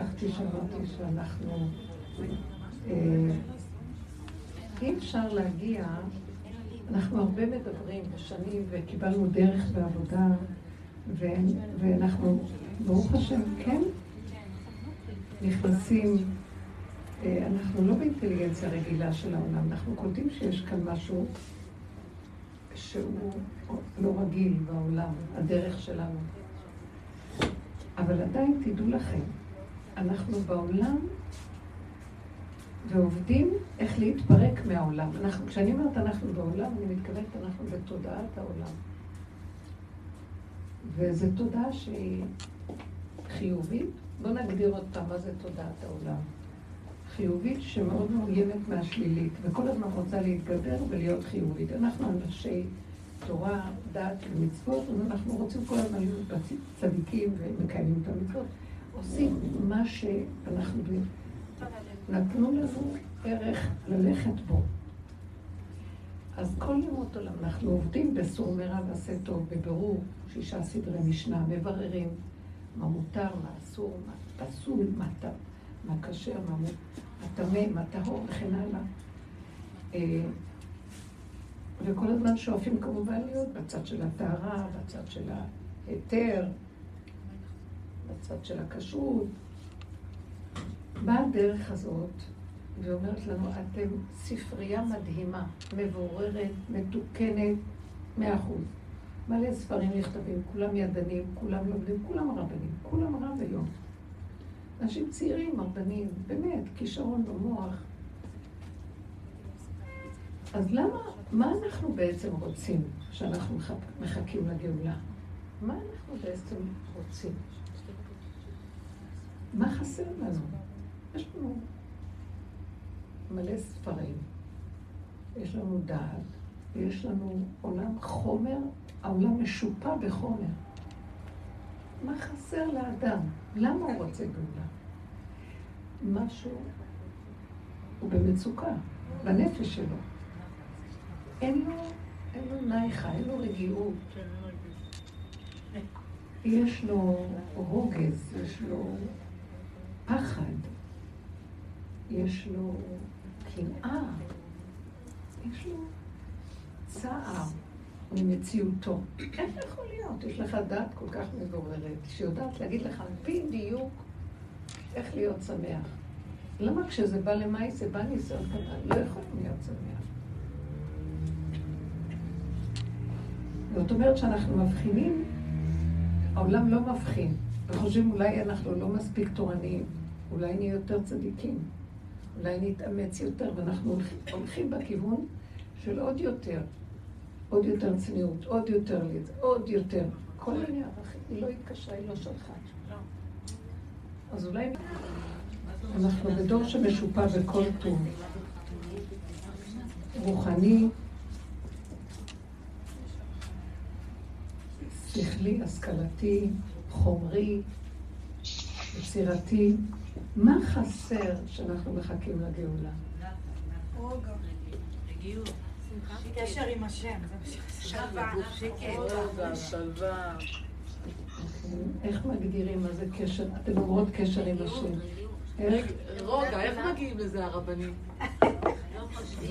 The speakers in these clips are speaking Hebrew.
שכחתי שאמרתי שאנחנו... אה, אי אפשר להגיע, אנחנו הרבה מדברים בשנים וקיבלנו דרך בעבודה ואנחנו, ברוך השם, כן נכנסים, אה, אנחנו לא באינטליגנציה רגילה של העולם, אנחנו קולטים שיש כאן משהו שהוא לא רגיל בעולם, הדרך שלנו. אבל עדיין תדעו לכם, אנחנו בעולם ועובדים איך להתפרק מהעולם. אנחנו, כשאני אומרת אנחנו בעולם, אני מתכוונת אנחנו בתודעת העולם. וזו תודעה שהיא חיובית. בואו נגדיר עוד פעם מה זה תודעת העולם. חיובית שמאוד מאוימת מהשלילית, וכל הזמן רוצה להתגבר ולהיות חיובית. אנחנו אנשי תורה, דת ומצוות, ואנחנו רוצים כל הזמן להיות צדיקים ומקיימים את המצוות. עושים מה שאנחנו... נתנו לנו ערך ללכת בו. אז כל ימות עולם אנחנו עובדים בסור מרע ועשה טוב, בבירור שישה סדרי משנה, מבררים מה מותר, מה אסור, מה פסול, מה, מה כשר, מה טמא, מה טהור וכן הלאה. אה, וכל הזמן שואפים כמובן להיות בצד של הטהרה, בצד של ההיתר, בצד של הכשרות. באה הדרך הזאת ואומרת לנו, אתם ספרייה מדהימה, מבוררת, מתוקנת, מאה אחוז. מלא ספרים נכתבים, כולם ידנים, כולם לומדים, כולם רבנים, כולם רב היום. אנשים צעירים, רבנים, באמת, כישרון במוח. אז למה, מה אנחנו בעצם רוצים כשאנחנו מחכים לגאולה? מה אנחנו בעצם רוצים? מה חסר לנו? יש לנו מלא ספרים, יש לנו דעת, ויש לנו עולם חומר, העולם משופע בחומר. מה חסר לאדם? למה הוא רוצה גאולה? משהו, הוא במצוקה, בנפש שלו. אין לו, אין לו נייחה, אין לו רגיעות. יש לו רוגז, יש לו פחד, יש לו קנאה, יש לו צער ממציאותו. איך יכול להיות? יש לך דת כל כך מבוררת, שיודעת להגיד לך בדיוק איך להיות שמח. למה כשזה בא למאי זה בא ניסיון קטן? לא יכולים להיות שמח. זאת אומרת שאנחנו מבחינים, העולם לא מבחין, וחושבים אולי אנחנו לא מספיק תורניים, אולי נהיה יותר צדיקים. אולי נתאמץ יותר, ואנחנו הולכים בכיוון של עוד יותר, עוד יותר צניעות, עוד יותר ליד, עוד יותר. כל מיני ערכים, היא לא התקשרה, היא לא שלחה. אז אולי אנחנו בדור שמשופע בכל טוב. רוחני, שכלי, השכלתי, חומרי, יצירתי. מה חסר שאנחנו מחכים לגאולה? קשר עם השם, שלווה. שלווה. איך מגדירים מה זה קשר? אתם אומרות קשר עם השם. רוגע, איך מגיעים לזה הרבנים?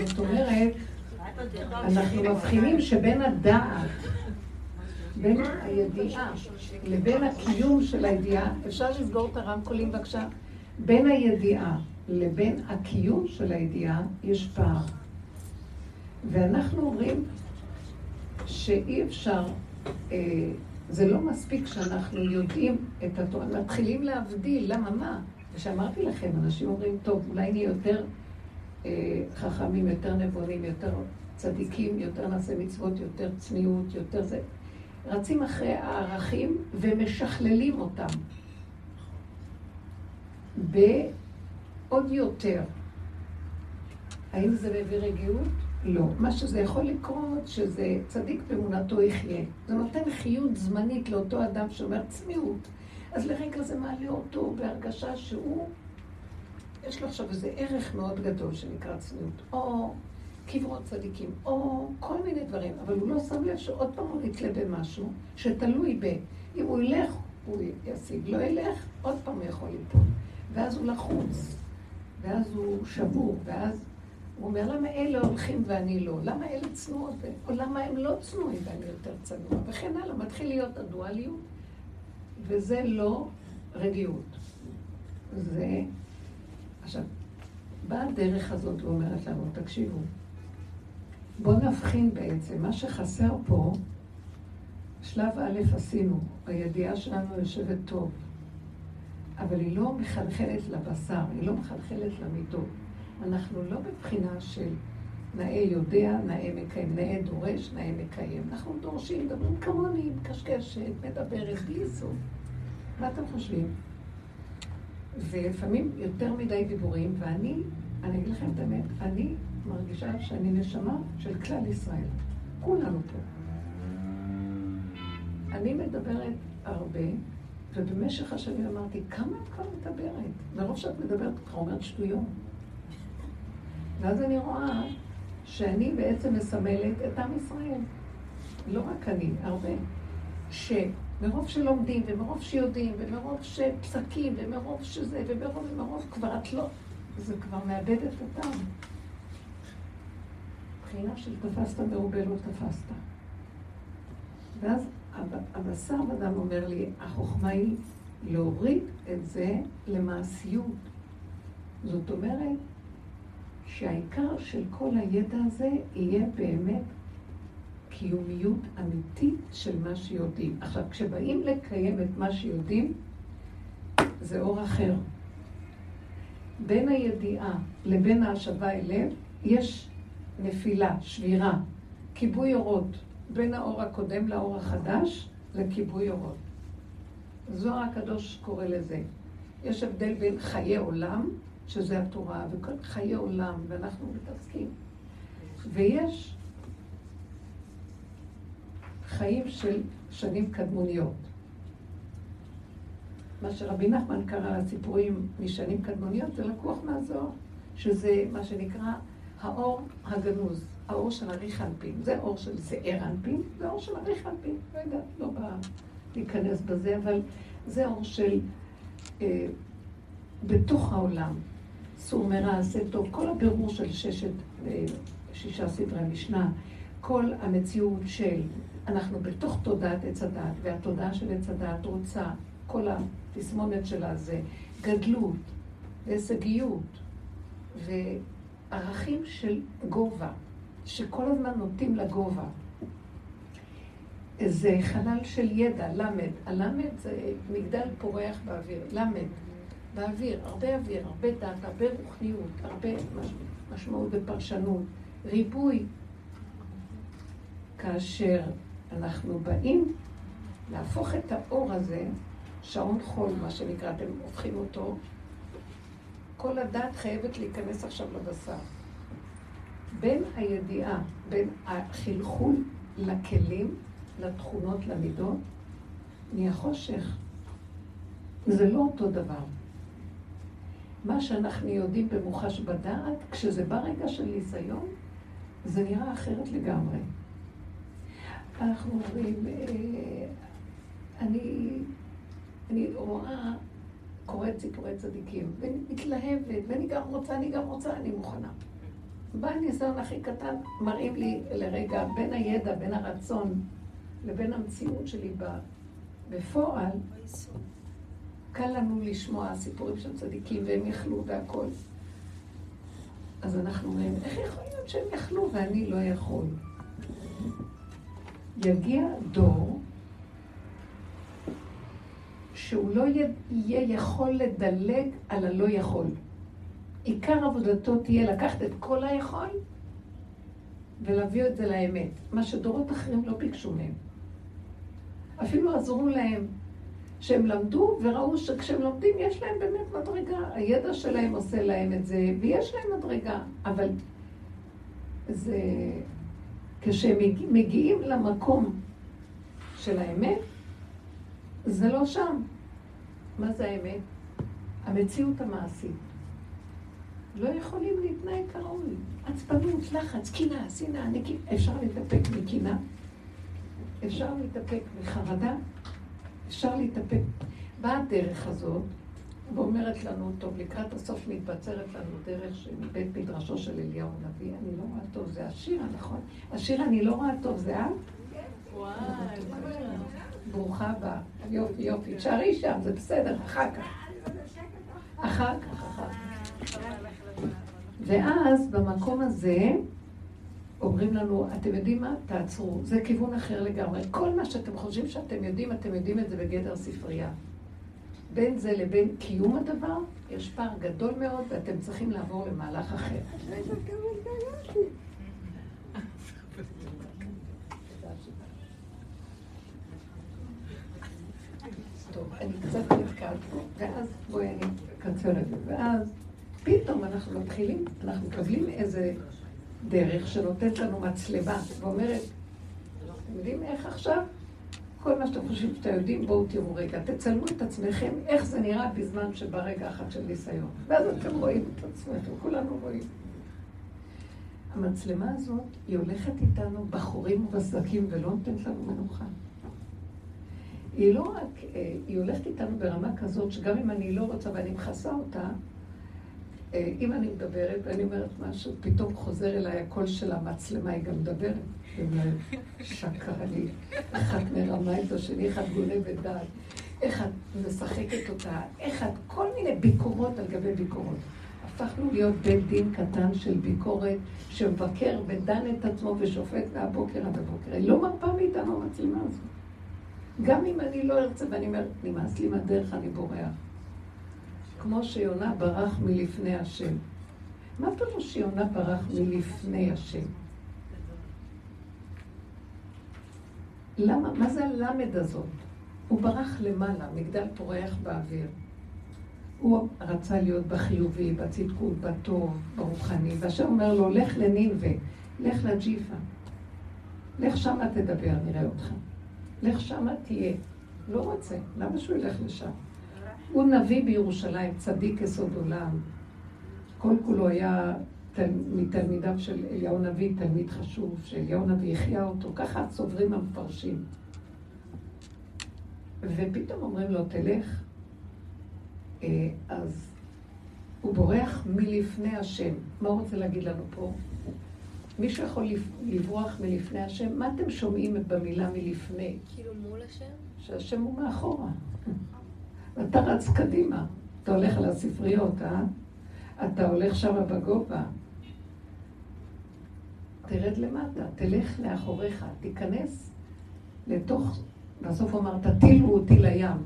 זאת אומרת, אנחנו מבחינים שבין הדעת בין הידיעה לבין הקיום של הידיעה, אפשר לסגור את הרמקולים בבקשה? בין הידיעה לבין הקיום של הידיעה יש פער. ואנחנו אומרים שאי אפשר, אה, זה לא מספיק שאנחנו יודעים את התורה, מתחילים להבדיל, למה מה? ושאמרתי לכם, אנשים אומרים, טוב, אולי נהיה יותר אה, חכמים, יותר נבונים, יותר צדיקים, יותר נעשה מצוות, יותר צניעות, יותר זה. רצים אחרי הערכים ומשכללים אותם. בעוד יותר. האם זה מביא רגיעות? לא. מה שזה יכול לקרות, שזה צדיק באמונתו יחיה. זה נותן חיות זמנית לאותו אדם שאומר צניעות. אז לרגע זה מעלה אותו בהרגשה שהוא, יש לו עכשיו איזה ערך מאוד גדול שנקרא צניעות. או קברות צדיקים, או כל מיני דברים, אבל הוא לא שם לב שעוד פעם הוא נתלה במשהו שתלוי ב... אם הוא ילך, הוא ישיג. לא ילך, עוד פעם הוא יכול ליפול. ואז הוא לחוץ, ואז הוא שבור, ואז הוא אומר, למה אלה הולכים ואני לא? למה אלה צנועות? או למה הם לא צנועים ואני יותר צנוע? וכן הלאה, מתחיל להיות הדואליות, וזה לא רגיעות. זה... עכשיו, באה הדרך הזאת ואומרת לנו, תקשיבו, בואו נבחין בעצם, מה שחסר פה, שלב א' עשינו, הידיעה שלנו יושבת טוב, אבל היא לא מחלחלת לבשר, היא לא מחלחלת למידות. אנחנו לא בבחינה של נאה יודע, נאה מקיים, נאה דורש, נאה מקיים. אנחנו דורשים, מדברים כמוני, מקשקשת, מדברת, בלי סוף. מה אתם חושבים? ולפעמים יותר מדי דיבורים, ואני, אני אגיד לכם את האמת, אני מרגישה שאני נשמה של כלל ישראל. כולנו פה. אני מדברת הרבה, ובמשך השנים אמרתי, כמה את כבר מדברת? מרוב שאת מדברת, את אומרת שטויות. ואז אני רואה שאני בעצם מסמלת את עם ישראל. לא רק אני, הרבה. שמרוב שלומדים, ומרוב שיודעים, ומרוב שפסקים, ומרוב שזה, ומרוב ומרוב, כבר את לא, זה כבר מאבד את הטעם. מבחינה של תפסת מרובה לא תפסת. ואז הבשר אדם אומר לי, החוכמה היא להוריד את זה למעשיות. זאת אומרת, שהעיקר של כל הידע הזה יהיה באמת קיומיות אמיתית של מה שיודעים. עכשיו, כשבאים לקיים את מה שיודעים, זה אור אחר. בין הידיעה לבין ההשבה אל לב, יש נפילה, שבירה, כיבוי אורות, בין האור הקודם לאור החדש לכיבוי אורות. זוהר הקדוש קורא לזה. יש הבדל בין חיי עולם שזה התורה, וכל חיי עולם, ואנחנו מתעסקים. ויש חיים של שנים קדמוניות. מה שרבי נחמן קרא לסיפורים משנים קדמוניות, זה לקוח מהזוהר, שזה מה שנקרא האור הגנוז, האור של אריך אנפין. זה אור של זעיר אנפין, זה אור של אריך אנפין. לא יודעת, לא בא להיכנס בזה, אבל זה אור של... אה, בתוך העולם, סור מרע, עשה טוב, כל הבירור של ששת, אה, שישה סדרי משנה, כל המציאות של, אנחנו בתוך תודעת עץ הדת, והתודעה של עץ הדת רוצה, כל התסמונת שלה זה גדלות והישגיות וערכים של גובה, שכל הזמן נוטים לגובה. זה חלל של ידע, למד. הלמד זה מגדל פורח באוויר, למד. באוויר, הרבה אוויר, הרבה דת, הרבה רוחניות, הרבה משמעות ופרשנות, ריבוי. כאשר אנחנו באים להפוך את האור הזה, שעון חול, מה שנקרא, אתם הופכים אותו, כל הדת חייבת להיכנס עכשיו לבשר. בין הידיעה, בין החלחול לכלים, לתכונות, למידות, נהיה חושך. זה לא אותו דבר. מה שאנחנו יודעים במוחש בדעת, כשזה בא רגע של ניסיון, זה נראה אחרת לגמרי. אנחנו אומרים, אה, אני, אני רואה, קוראת סיפורי צדיקים, ואני מתלהבת, ואני גם רוצה, אני גם רוצה, אני מוכנה. בא הניסיון הכי קטן, מראים לי לרגע בין הידע, בין הרצון, לבין המציאות שלי בפועל, קל לנו לשמוע סיפורים של צדיקים והם יכלו והכול. אז אנחנו אומרים, איך יכול להיות שהם יכלו ואני לא יכול? יגיע דור שהוא לא יהיה יכול לדלג על הלא יכול. עיקר עבודתו תהיה לקחת את כל היכול ולהביא את זה לאמת, מה שדורות אחרים לא ביקשו מהם. אפילו עזרו להם שהם למדו וראו שכשהם לומדים יש להם באמת מדרגה. הידע שלהם עושה להם את זה, ויש להם מדרגה. אבל זה... כשהם מגיעים למקום של האמת, זה לא שם. מה זה האמת? המציאות המעשית. לא יכולים להתנהג כראוי. עצבנות, לחץ, קינה, שנאה, נקינה. אפשר להתאפק מקינה? אפשר להתאפק מחרדה? אפשר להתאפק. באה הדרך הזאת, ואומרת לנו, טוב, לקראת הסוף מתבצרת לנו דרך של בית מדרשו של אליהו הנביא, אני לא רואה טוב, זה השיר הנכון. השיר אני לא רואה טוב, זה את? וואי, ברוכה הבאה. יופי, יופי. תשארי שם, זה בסדר, אחר כך. אחר כך, אחר כך. ואז במקום הזה אומרים לנו, אתם יודעים מה? תעצרו. זה כיוון אחר לגמרי. כל מה שאתם חושבים שאתם יודעים, אתם יודעים את זה בגדר ספרייה. בין זה לבין קיום הדבר, יש פער גדול מאוד, ואתם צריכים לעבור למהלך אחר. טוב, אני קצת נתקעת פה, ואז בואי אני אקצר את זה, ואז פתאום אנחנו מתחילים, אנחנו מקבלים איזה דרך שנותנת לנו מצלמה, ואומרת, אתם יודעים איך עכשיו? כל מה שאתם חושבים שאתם יודעים, בואו תראו רגע, תצלמו את עצמכם, איך זה נראה בזמן שברגע אחד של ניסיון. ואז אתם רואים את עצמכם, כולנו רואים. המצלמה הזאת, היא הולכת איתנו בחורים ובסדקים ולא נותנת לנו מנוחה. היא לא רק, אה, היא הולכת איתנו ברמה כזאת, שגם אם אני לא רוצה ואני מכסה אותה, אם אני מדברת ואני אומרת משהו, פתאום חוזר אליי הקול של המצלמה, היא גם מדברת. איך את מרמה את השני, איך את גונבת דעת, איך את משחקת אותה, איך את, כל מיני ביקורות על גבי ביקורות. הפכנו להיות בית דין קטן של ביקורת, שמבקר ודן את עצמו ושופט מהבוקר עד הבוקר. היא לא מרפה מאיתנו המצלמה הזאת. גם אם אני לא ארצה ואני אומרת, נמאס לי מהדרך, אני בורח. כמו שיונה ברח מלפני השם. מה פירוש שיונה ברח מלפני השם? למה? מה זה הלמד הזאת? הוא ברח למעלה, מגדל פורח באוויר. הוא רצה להיות בחיובי, בצדקות, בטוב, ברוחני, והשם אומר לו, לך לנינווה, לך לג'יפה. לך שמה תדבר, נראה אותך. לך שמה תהיה. לא רוצה, למה שהוא ילך לשם? הוא נביא בירושלים, צדיק יסוד עולם. כל כולו היה תל, מתלמידיו של אליהו נביא, תלמיד חשוב, שאליהו נביא החיה אותו, ככה סוברים המפרשים. ופתאום אומרים לו, תלך. אה, אז הוא בורח מלפני השם. מה הוא רוצה להגיד לנו פה? מישהו יכול לברוח מלפני השם? מה אתם שומעים במילה מלפני? כאילו מול השם? שהשם הוא מאחורה. אתה רץ קדימה. אתה הולך על הספריות, אה? אתה הולך שם בגובה. תרד למטה, תלך לאחוריך, תיכנס לתוך, בסוף הוא אמר, תטילו אותי לים.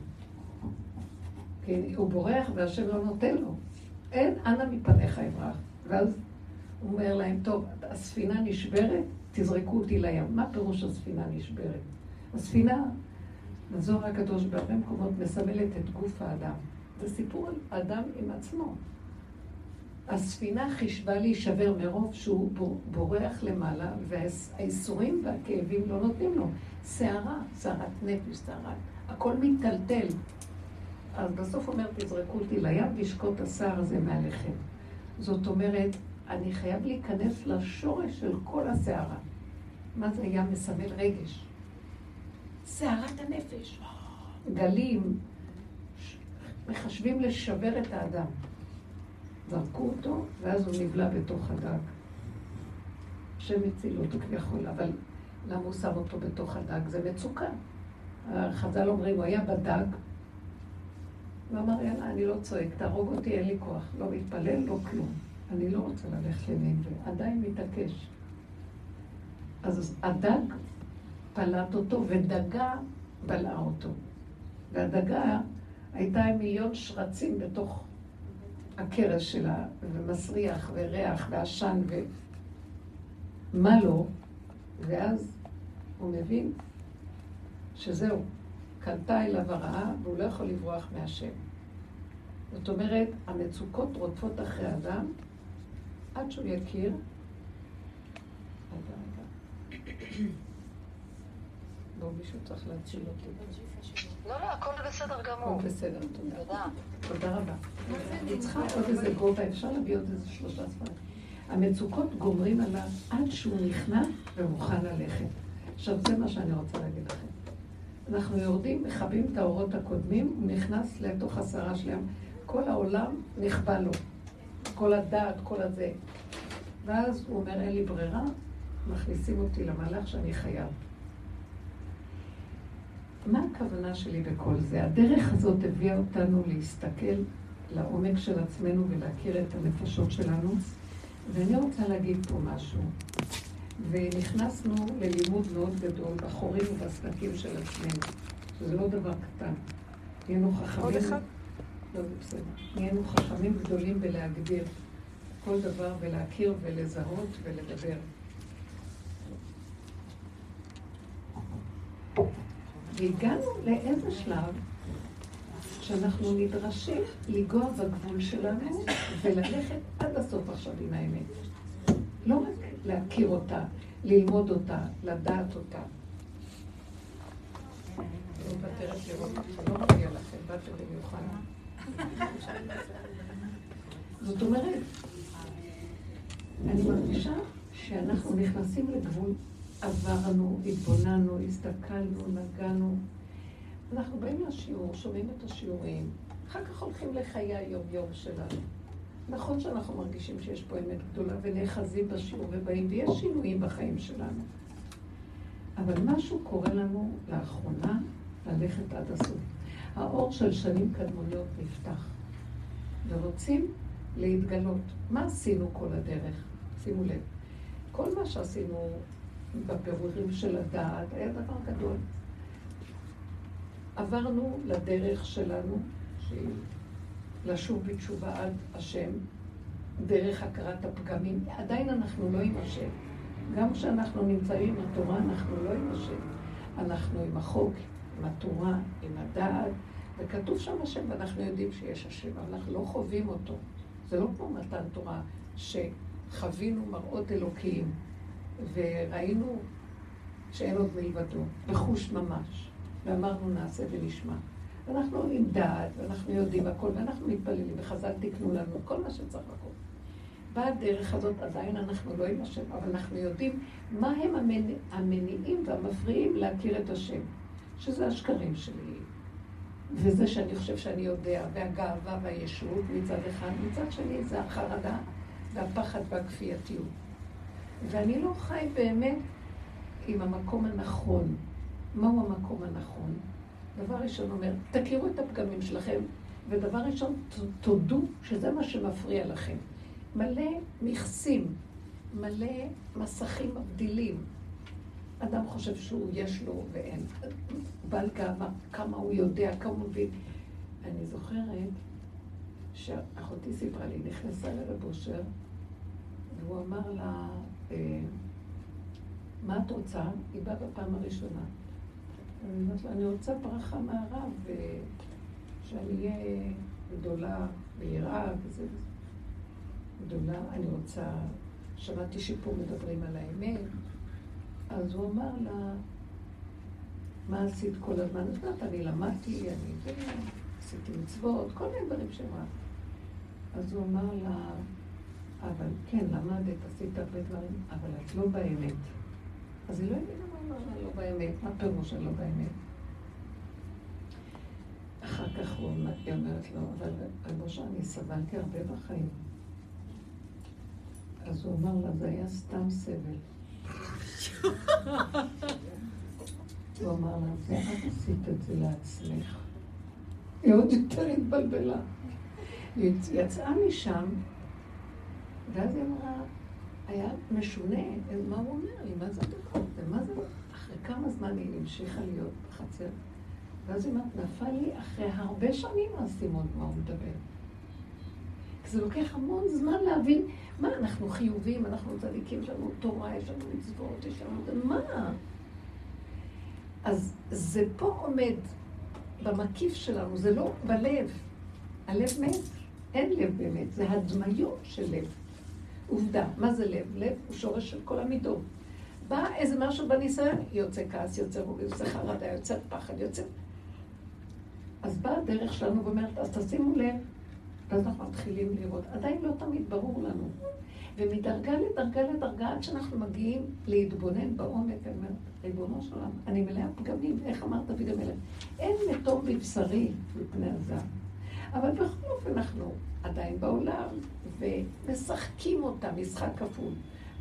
כי הוא בורח והשם לא נותן לו. אין, אנא מפניך אברח. ואז הוא אומר להם, טוב, הספינה נשברת, תזרקו אותי לים. מה פירוש הספינה נשברת? הספינה הזוהר הקדוש בהרבה מקומות מסמלת את גוף האדם. זה סיפור על אדם עם עצמו. הספינה חישבה להישבר מרוב שהוא בורח למעלה, והאיסורים והכאבים לא נותנים לו. סערה, סערת נפש, סערת, הכל מיטלטל. אז בסוף אומר, תזרקו אותי לים וישקוט הסער הזה מעליכם. זאת אומרת, אני חייב להיכנס לשורש של כל הסערה. מה זה ים מסמל רגש? סערת הנפש. גלים מחשבים לשבר את האדם. זרקו אותו, ואז הוא נבלע בתוך הדג. השם הציל אותו כביכול, אבל למה הוא שם אותו בתוך הדג? זה מצוקה. החז"ל אומרים, הוא היה בדג, ואמר, יאללה, אני לא צועק, תהרוג אותי, אין לי כוח. לא מתפלל, לא כלום. אני לא רוצה ללכת לנינווה, עדיין מתעקש. אז הדג פלט אותו, ודגה בלעה אותו. והדגה הייתה עם מיליון שרצים בתוך הכרס שלה, ומסריח, וריח, ועשן, ומה לא, ואז הוא מבין שזהו, קלטה אליו הרעה, והוא לא יכול לברוח מהשם. זאת אומרת, המצוקות רודפות אחרי אדם עד שהוא יכיר. רגע, רגע. לא, מישהו צריך להציל אותי. לא, לא, הכל בסדר גמור. הכל בסדר, תודה. תודה רבה. אני צריכה עוד איזה גובה, אפשר להביא עוד איזה שלושה ספרים. המצוקות גומרים עליו עד שהוא נכנע ומוכן ללכת. עכשיו, זה מה שאני רוצה להגיד לכם. אנחנו יורדים, מכבים את האורות הקודמים, הוא נכנס לתוך הסערה שלהם. כל העולם נכבה לו. כל הדעת, כל הזה. ואז הוא אומר, אין לי ברירה, מכניסים אותי למהלך שאני חייב. מה הכוונה שלי בכל זה? הדרך הזאת הביאה אותנו להסתכל לעומק של עצמנו ולהכיר את הנפשות שלנו. ואני רוצה להגיד פה משהו. ונכנסנו ללימוד מאוד גדול בחורים ובסדקים של עצמנו, שזה לא דבר קטן. נהיינו חכמים... עוד אחד? לא, זה בסדר. נהיינו חכמים גדולים בלהגדיר כל דבר ולהכיר ולזהות ולדבר. והגענו לאיזה שלב שאנחנו נדרשים לנגוע בגבול שלנו וללכת עד הסוף עכשיו עם האמת. לא רק להכיר אותה, ללמוד אותה, לדעת אותה. לא. זאת אומרת, אני מרגישה שאנחנו נכנסים לגבול, עברנו, התבוננו, הסתכלנו, נגענו. אנחנו באים לשיעור, שומעים את השיעורים, אחר כך הולכים לחיי היום-יום שלנו. נכון שאנחנו מרגישים שיש פה אמת גדולה ונאחזים בשיעור ובאים, ויש שינויים בחיים שלנו. אבל משהו קורה לנו לאחרונה ללכת עד הסוף. האור של שנים קדמוניות נפתח, ורוצים להתגלות. מה עשינו כל הדרך? שימו לב. כל מה שעשינו בפירורים של הדעת היה דבר גדול. עברנו לדרך שלנו, לשוב בתשובה עד השם, דרך הכרת הפגמים. עדיין אנחנו לא עם השם. גם כשאנחנו נמצאים עם התורה, אנחנו לא עם השם. אנחנו עם החוק, עם התורה, עם הדעת, וכתוב שם השם, ואנחנו יודעים שיש השם, אבל אנחנו לא חווים אותו. זה לא כמו מתן תורה, שחווינו מראות אלוקיים, וראינו שאין עוד מלבדו, בחוש ממש, ואמרנו נעשה ונשמע. ואנחנו עם דעת, ואנחנו יודעים הכל, ואנחנו מתפללים, וחז"ל תקנו לנו כל מה שצריך לקום. בדרך הזאת עדיין אנחנו לא עם השם, אבל אנחנו יודעים מה הם המניע, המניעים והמפריעים להכיר את השם, שזה השקרים שלי, וזה שאני חושב שאני יודע, והגאווה והישות מצד אחד, מצד שני זה החרדה והפחד והכפייתיות. ואני לא חי באמת עם המקום הנכון. מהו המקום הנכון? דבר ראשון אומר, תכירו את הפגמים שלכם, ודבר ראשון, תודו שזה מה שמפריע לכם. מלא מכסים, מלא מסכים מבדילים. אדם חושב שהוא יש לו ואין. בעל גאווה, כמה הוא יודע, כמה הוא מבין. אני זוכרת שאחותי סיפרה לי, נכנסה לרב אושר, והוא אמר לה, מה את רוצה? היא באה בפעם הראשונה. אני אומרת רוצה ברכה מהרב, שאני אהיה גדולה ויראה וזה וזה. גדולה, אני רוצה, שמעתי שפה מדברים על האמת. אז הוא אמר לה, מה עשית כל הזמן? אז יודעת, אני למדתי, אני עשיתי מצוות, כל מיני דברים שאמרה. אז הוא אמר לה, אבל כן, למדת, עשית הרבה דברים, אבל את לא באמת. אז היא לא הבינה מה אמר לה לא באמת, מה פירוש הלא באמת? אחר כך היא אומרת לו, אבל רבושה, אני סבלתי הרבה בחיים. אז הוא אמר לה, זה היה סתם סבל. הוא אמר לה, ואל עשית את זה לעצמך. היא עוד יותר התבלבלה. היא יצאה משם, ואז היא אמרה, היה משונה, מה הוא אומר לי, מה זה הדבר הזה, מה זה, אחרי כמה זמן היא המשיכה להיות בחצר. ואז היא אומרת, נפל לי אחרי הרבה שנים האסימון מה הוא מדבר. זה לוקח המון זמן להבין מה, אנחנו חיובים, אנחנו צדיקים, יש לנו תורה, יש לנו מצוות, יש לנו... מה? אז זה פה עומד במקיף שלנו, זה לא בלב. הלב מת, אין לב באמת, זה הדמיות של לב. עובדה, מה זה לב? לב הוא שורש של כל המידות. בא איזה משהו בניסיון, יוצא כעס, יוצא רובי, יוצא חרדה, יוצא פחד, יוצא... אז באה הדרך שלנו ואומרת, אז תשימו לב, ואז אנחנו מתחילים לראות. עדיין לא תמיד ברור לנו. ומדרגה לדרגה לדרגה, עד שאנחנו מגיעים להתבונן בעומק, אני אומרת, ריבונו של עולם, אני מלאה פגמים, איך אמר דוד המלך? אין מתום בבשרי מפני הזעם. אבל בכל אופן אנחנו עדיין בעולם, ומשחקים אותה משחק כפול.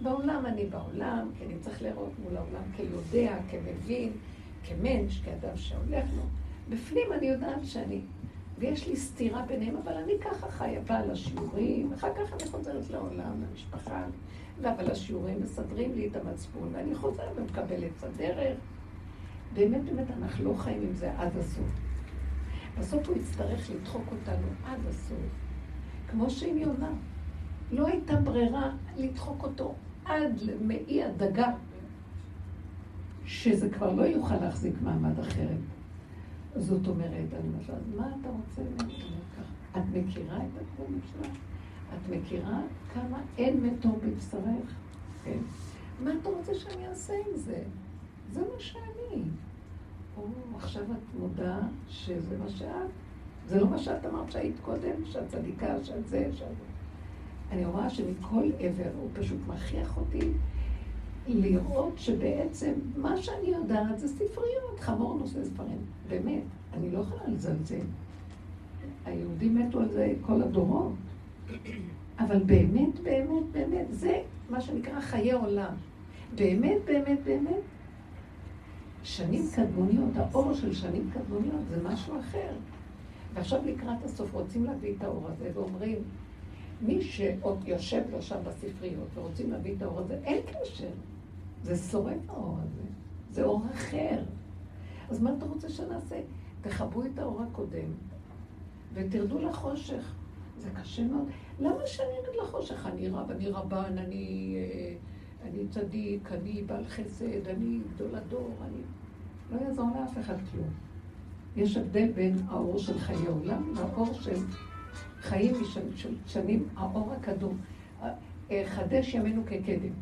בעולם אני בעולם, כי אני צריך לראות מול העולם כיודע, כמבין, כמנש, כאדם שהולך לו. בפנים אני יודעת שאני, ויש לי סתירה ביניהם, אבל אני ככה חיה, באה לשיעורים, אחר כך אני חוזרת לעולם, למשפחה, אבל השיעורים מסדרים לי את המצפון, ואני חוזרת ומקבלת את הדרך. באמת, באמת, אנחנו לא חיים עם זה עד הסוף. בסוף הוא יצטרך לדחוק אותנו עד הסוף, כמו שעם יונה. לא הייתה ברירה לדחוק אותו עד למעי הדגה, שזה כבר לא יוכל להחזיק מעמד אחרת. זאת אומרת, אני אומרת לה, מה אתה רוצה ממני? את מכירה את הגבול שלה? את מכירה כמה אין מתום בבשרך? כן. מה אתה רוצה שאני אעשה עם זה? זה מה שאני. או, עכשיו את מודה שזה מה שאת? זה לא מה שאת אמרת שהיית קודם, שאת צדיקה, שאת זה, שאת... אני רואה שמכל עבר הוא פשוט מכריח אותי לראות שבעצם מה שאני יודעת זה ספריות, חמור נושא ספרים. באמת, אני לא יכולה לזלזל. היהודים מתו על זה כל הדורות. אבל באמת, באמת, באמת, זה מה שנקרא חיי עולם. באמת, באמת, באמת, שנים קדמוניות, האור של שנים קדמוניות זה משהו אחר. ועכשיו לקראת הסוף רוצים להביא את האור הזה ואומרים, מי שעוד יושב לו שם בספריות ורוצים להביא את האור הזה, אין קשר. זה שורף האור הזה, זה אור אחר. אז מה אתה רוצה שנעשה? תכבו את האור הקודם ותרדו לחושך. זה קשה מאוד. למה שאני ארד לחושך? אני רב, אני רבן, אני, אה, אני צדיק, אני בעל חסד, אני גדול הדור, אני... לא יעזור לאף אחד כלום. יש הבדל בין האור של חיי עולם לאור של חיים של שנים, האור הקדום. אה, חדש ימינו כקדם.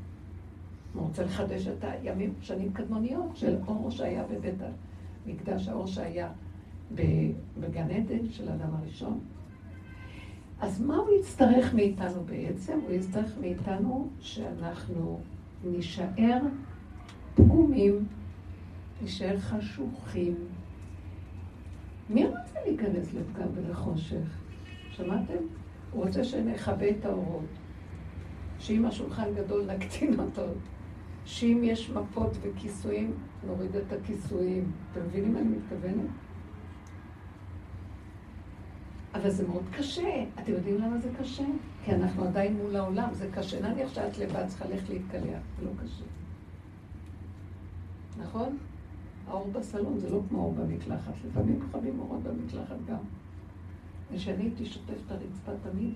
הוא רוצה לחדש את הימים, שנים קדמוניות של אור שהיה בבית המקדש, האור שהיה בגן עדן של האדם הראשון. אז מה הוא יצטרך מאיתנו בעצם? הוא יצטרך מאיתנו שאנחנו נישאר פגומים, נישאר חשוכים. מי רוצה להיכנס לפגם ולחושך? שמעתם? הוא רוצה שנכבה את האורות. שאם השולחן גדול נקטין אותו. שאם יש מפות וכיסויים, נוריד את הכיסויים. אתם מבינים מה אני מתכוונת? אבל זה מאוד קשה. אתם יודעים למה זה קשה? כי אנחנו עדיין מול העולם, זה קשה. נניח שאת לבד צריכה ללכת להתקלח, זה לא קשה. נכון? האור בסלון זה לא כמו אור במקלחת. לפעמים כוכבים אורות במקלחת גם. ושאני הייתי שוטף את הרצפה תמיד,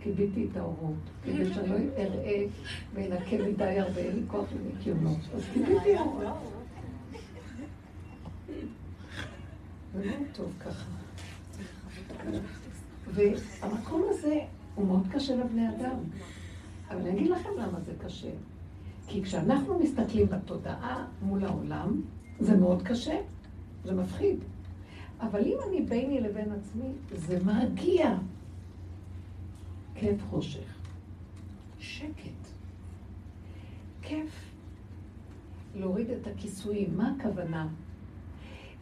כיביתי את האורות, כדי שאני לא אראה וינקה מדי הרבה, אין לי כוח לניקיונות. אז כיביתי אורות. זה מאוד טוב ככה. והמקום הזה הוא מאוד קשה לבני אדם. אבל אני אגיד לכם למה זה קשה. כי כשאנחנו מסתכלים בתודעה מול העולם, זה מאוד קשה, זה מפחיד. אבל אם אני ביני לבין עצמי, זה מרגיע. כיף חושך. שקט. כיף. להוריד את הכיסויים. מה הכוונה?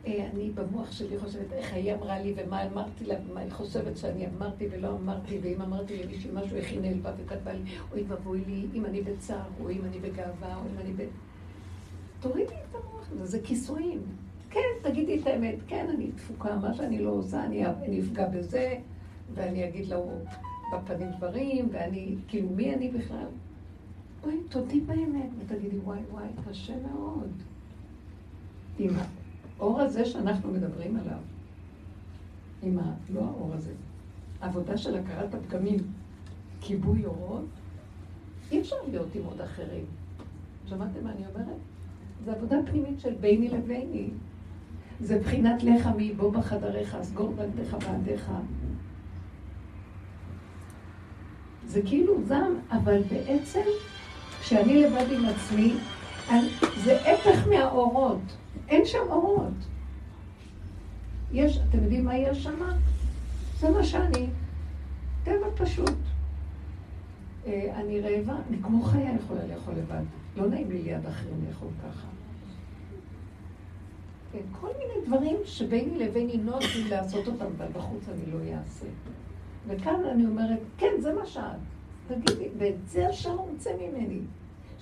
אה, אני במוח שלי חושבת איך היא אמרה לי ומה אמרתי לה ומה היא חושבת שאני אמרתי ולא אמרתי ואם אמרתי למישהי משהו איך היא נעלבה וכתבה לי אוי ואבוי לי אם אני בצער או אם אני בגאווה או אם אני ב... תורידי את המוח הזה, זה כיסויים. כן, תגידי את האמת, כן, אני תפוקה, מה שאני לא עושה, אני, אפגע בזה ואני אגיד לו בפנים דברים ואני, כאילו מי אני בכלל? אוי, תודי באמת ותגידי וואי וואי, קשה מאוד. האור הזה שאנחנו מדברים עליו, עם ה... לא האור הזה, העבודה של הכרת הפגמים, כיבוי אורות, אי אפשר להיות עם עוד אחרים. שמעתם מה אני אומרת? זו עבודה פנימית של ביני לביני. זה בחינת לך מי בוא בחדריך, סגור בנתך בעדיך. זה כאילו זעם, אבל בעצם, כשאני לבד עם עצמי, זה הפך מהאורות. אין שם אורות. יש, אתם יודעים מה יש שם? זה מה שאני. טבע פשוט. אה, אני רעבה, אני כמו חיה יכולה לאכול לבד. לא נעים לי ליד אחרים לאכול ככה. כל מיני דברים שביני לביני נוח לעשות אותם, אבל בחוץ אני לא אעשה. וכאן אני אומרת, כן, זה מה שאת. תגידי, ואת זה השער רוצה ממני.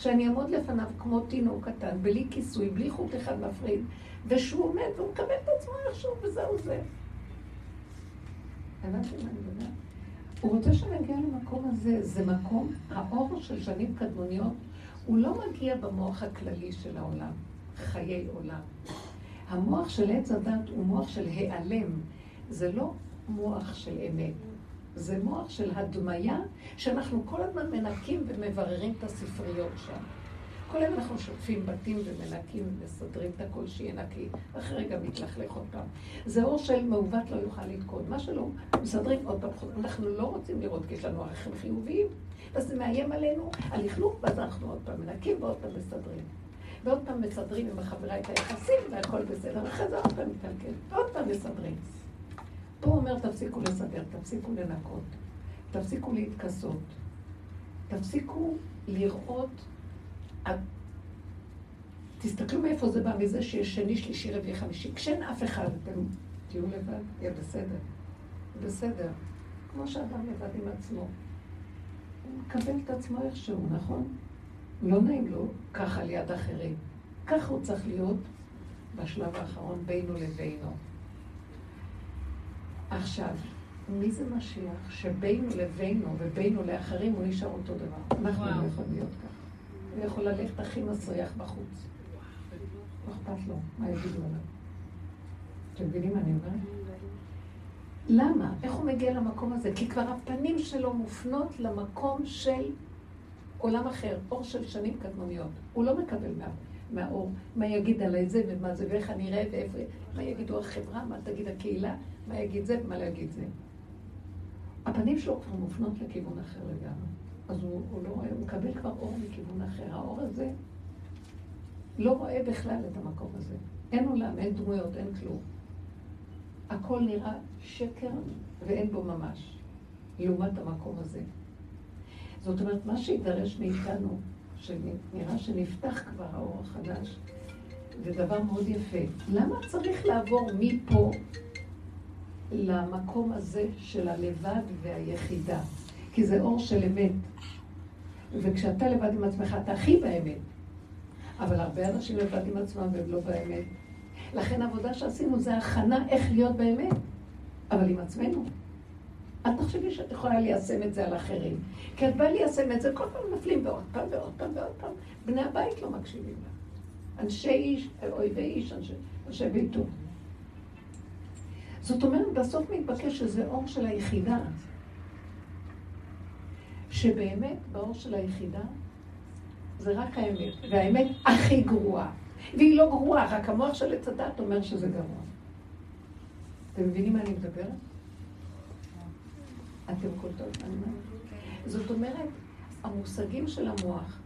שאני אעמוד לפניו כמו תינוק קטן, בלי כיסוי, בלי חוט אחד מפריד, ושהוא עומד והוא מקבל את עצמו איכשהו, וזהו זה. הוא רוצה שנגיע למקום הזה, זה מקום, האור של שנים קדמוניות, הוא לא מגיע במוח הכללי של העולם, חיי עולם. המוח של עץ הדת הוא מוח של העלם, זה לא מוח של אמת. זה מוח של הדמיה, שאנחנו כל הזמן מנקים ומבררים את הספריות שם. כל היום אנחנו שוטפים בתים ומנקים ומסדרים את הכל שיהיה נקי, אחרי רגע מתלכלך עוד פעם. זה אור של מעוות לא יוכל לתקוד. מה שלא, מסדרים עוד פעם. אנחנו לא רוצים לראות, כי יש לנו ערכים חיוביים, אז זה מאיים עלינו הלכלוך, ואז אנחנו עוד פעם מנקים ועוד פעם מסדרים. ועוד פעם מסדרים עם החברה את היחסים, והכל בסדר, אחרי זה עוד פעם מתקלקל, ועוד פעם מסדרים. פה הוא אומר, תפסיקו לסדר, תפסיקו לנקות, תפסיקו להתכסות, תפסיקו לראות... תסתכלו מאיפה זה בא, מזה שיש שני, שלישי, רביעי, חמישי. כשאין אף אחד, אתם תהיו לבד, יהיה בסדר. בסדר. כמו שאדם לבד עם עצמו. הוא מקבל את עצמו איכשהו, נכון? לא נעים לו ככה ליד אחרים. ככה הוא צריך להיות בשלב האחרון בינו לבינו. עכשיו, מי זה משיח שבינו לבינו ובינו לאחרים הוא נשאר אותו דבר? אנחנו לא יכולים להיות ככה. הוא יכול ללכת הכי מסריח בחוץ. לא אכפת לו, מה יגידו עליו? אתם מבינים מה אני אומרת? למה? איך הוא מגיע למקום הזה? כי כבר הפנים שלו מופנות למקום של עולם אחר, אור של שנים קדמוניות. הוא לא מקבל מה, מהאור, מה יגיד עליי זה ומה זה ואיך אני אראה ואיפה, מה יגידו החברה, מה תגיד הקהילה, מה יגיד זה ומה להגיד זה. הפנים שלו כבר מופנות לכיוון אחר לגמרי. אז הוא, הוא לא רואה, הוא מקבל כבר אור מכיוון אחר. האור הזה לא רואה בכלל את המקום הזה. אין עולם, אין דמויות, אין כלום. הכל נראה שקר ואין בו ממש, לעומת המקום הזה. זאת אומרת, מה שידרש מאיתנו, שנראה שנפתח כבר האור החדש, זה דבר מאוד יפה. למה צריך לעבור מפה למקום הזה של הלבד והיחידה? כי זה אור של אמת. וכשאתה לבד עם עצמך, אתה הכי באמת. אבל הרבה אנשים לבד עם עצמם והם לא באמת. לכן העבודה שעשינו זה הכנה איך להיות באמת, אבל עם עצמנו. אל תחשבי שאת יכולה ליישם את זה על אחרים. כי את באה ליישם את זה, כל פעם נופלים ועוד פעם ועוד פעם ועוד פעם. בני הבית לא מקשיבים לה. אנשי איש, אויבי איש, אנשי, אנשי ביתו. זאת אומרת, בסוף מתבקש שזה אור של היחידה. שבאמת באור של היחידה זה רק האמת, והאמת הכי גרועה. והיא לא גרועה, רק המוח של עץ הדת אומר שזה גרוע. אתם מבינים מה אני מדברת? אתם קולטות מה אני אומרת? זאת אומרת, המושגים של המוח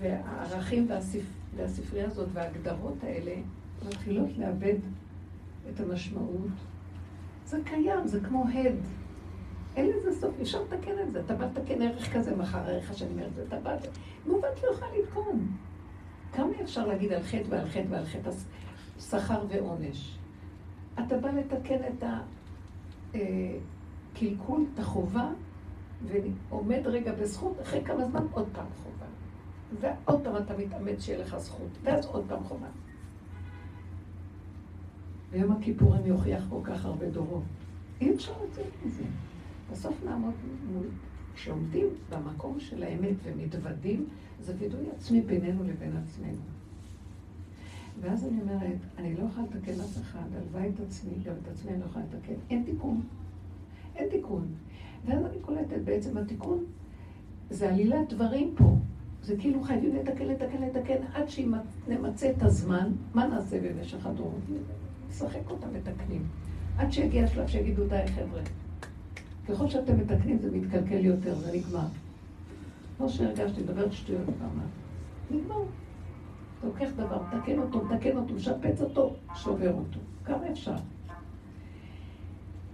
והערכים והספ... והספרייה הזאת וההגדרות האלה מתחילות לאבד את המשמעות. זה קיים, זה כמו הד. אין לזה סוף, אפשר לתקן את זה. אתה בא לתקן ערך כזה מחר, הערך השני אומר זה, אתה בא, מעוות לא יכול לתקון. כמה אפשר להגיד על חטא ועל חטא ועל חטא שכר ועונש? אתה בא לתקן את הקלקול, את החובה, ועומד רגע בזכות, אחרי כמה זמן עוד פעם חובה. ועוד פעם אתה מתאמץ שיהיה לך זכות, ואז עוד פעם חובה. ויום הכיפורים יוכיח כל כך הרבה דורות. אי אפשר לצאת מזה. בסוף נעמוד מול, כשעומדים במקום של האמת ומתוודים, זה וידוי עצמי בינינו לבין עצמנו. ואז אני אומרת, אני לא יכולה לתקן אף אחד, הלוואי את עצמי, גם את עצמי אני לא יכולה לתקן. אין תיקון. אין תיקון. ואז אני קולטת, בעצם התיקון זה עלילת דברים פה. זה כאילו חייבים לתקן, לתקן, לתקן, עד שנמצא את הזמן, מה נעשה במשך הדורות? נשחק אותם מתקנים. עד שיגיע השלב שיגידו, די חבר'ה. ככל שאתם מתקנים זה מתקלקל יותר, זה נגמר. כמו שהרגשתי, מדברת שטויות פעם. נגמר. אתה לוקח דבר, מתקן אותו, מתקן אותו, משפץ אותו, שובר אותו. כמה אפשר?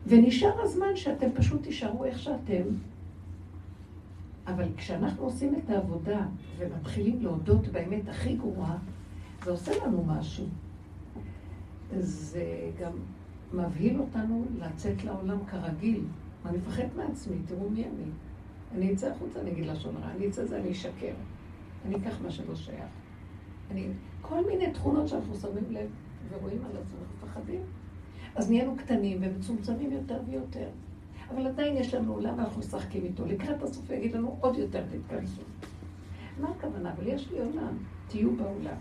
ונשאר הזמן שאתם פשוט תישארו איך שאתם, אבל כשאנחנו עושים את העבודה ומתחילים להודות באמת הכי גרועה, זה עושה לנו משהו. זה גם מבהיל אותנו לצאת לעולם כרגיל. אני מפחד מעצמי, תראו מי אני. אני אצא החוצה, אני אגיד לשון רע, אני אצא זה, אני אשקר. אני אקח מה שלא שייך. אני, כל מיני תכונות שאנחנו שמים לב ורואים על עצמנו, מפחדים. אז נהיינו קטנים ומצומצמים יותר ויותר. אבל עדיין יש לנו עולם ואנחנו משחקים איתו. לקראת הסוף יגיד לנו עוד יותר תתכנסו. מה הכוונה? אבל יש לי עולם, תהיו בעולם.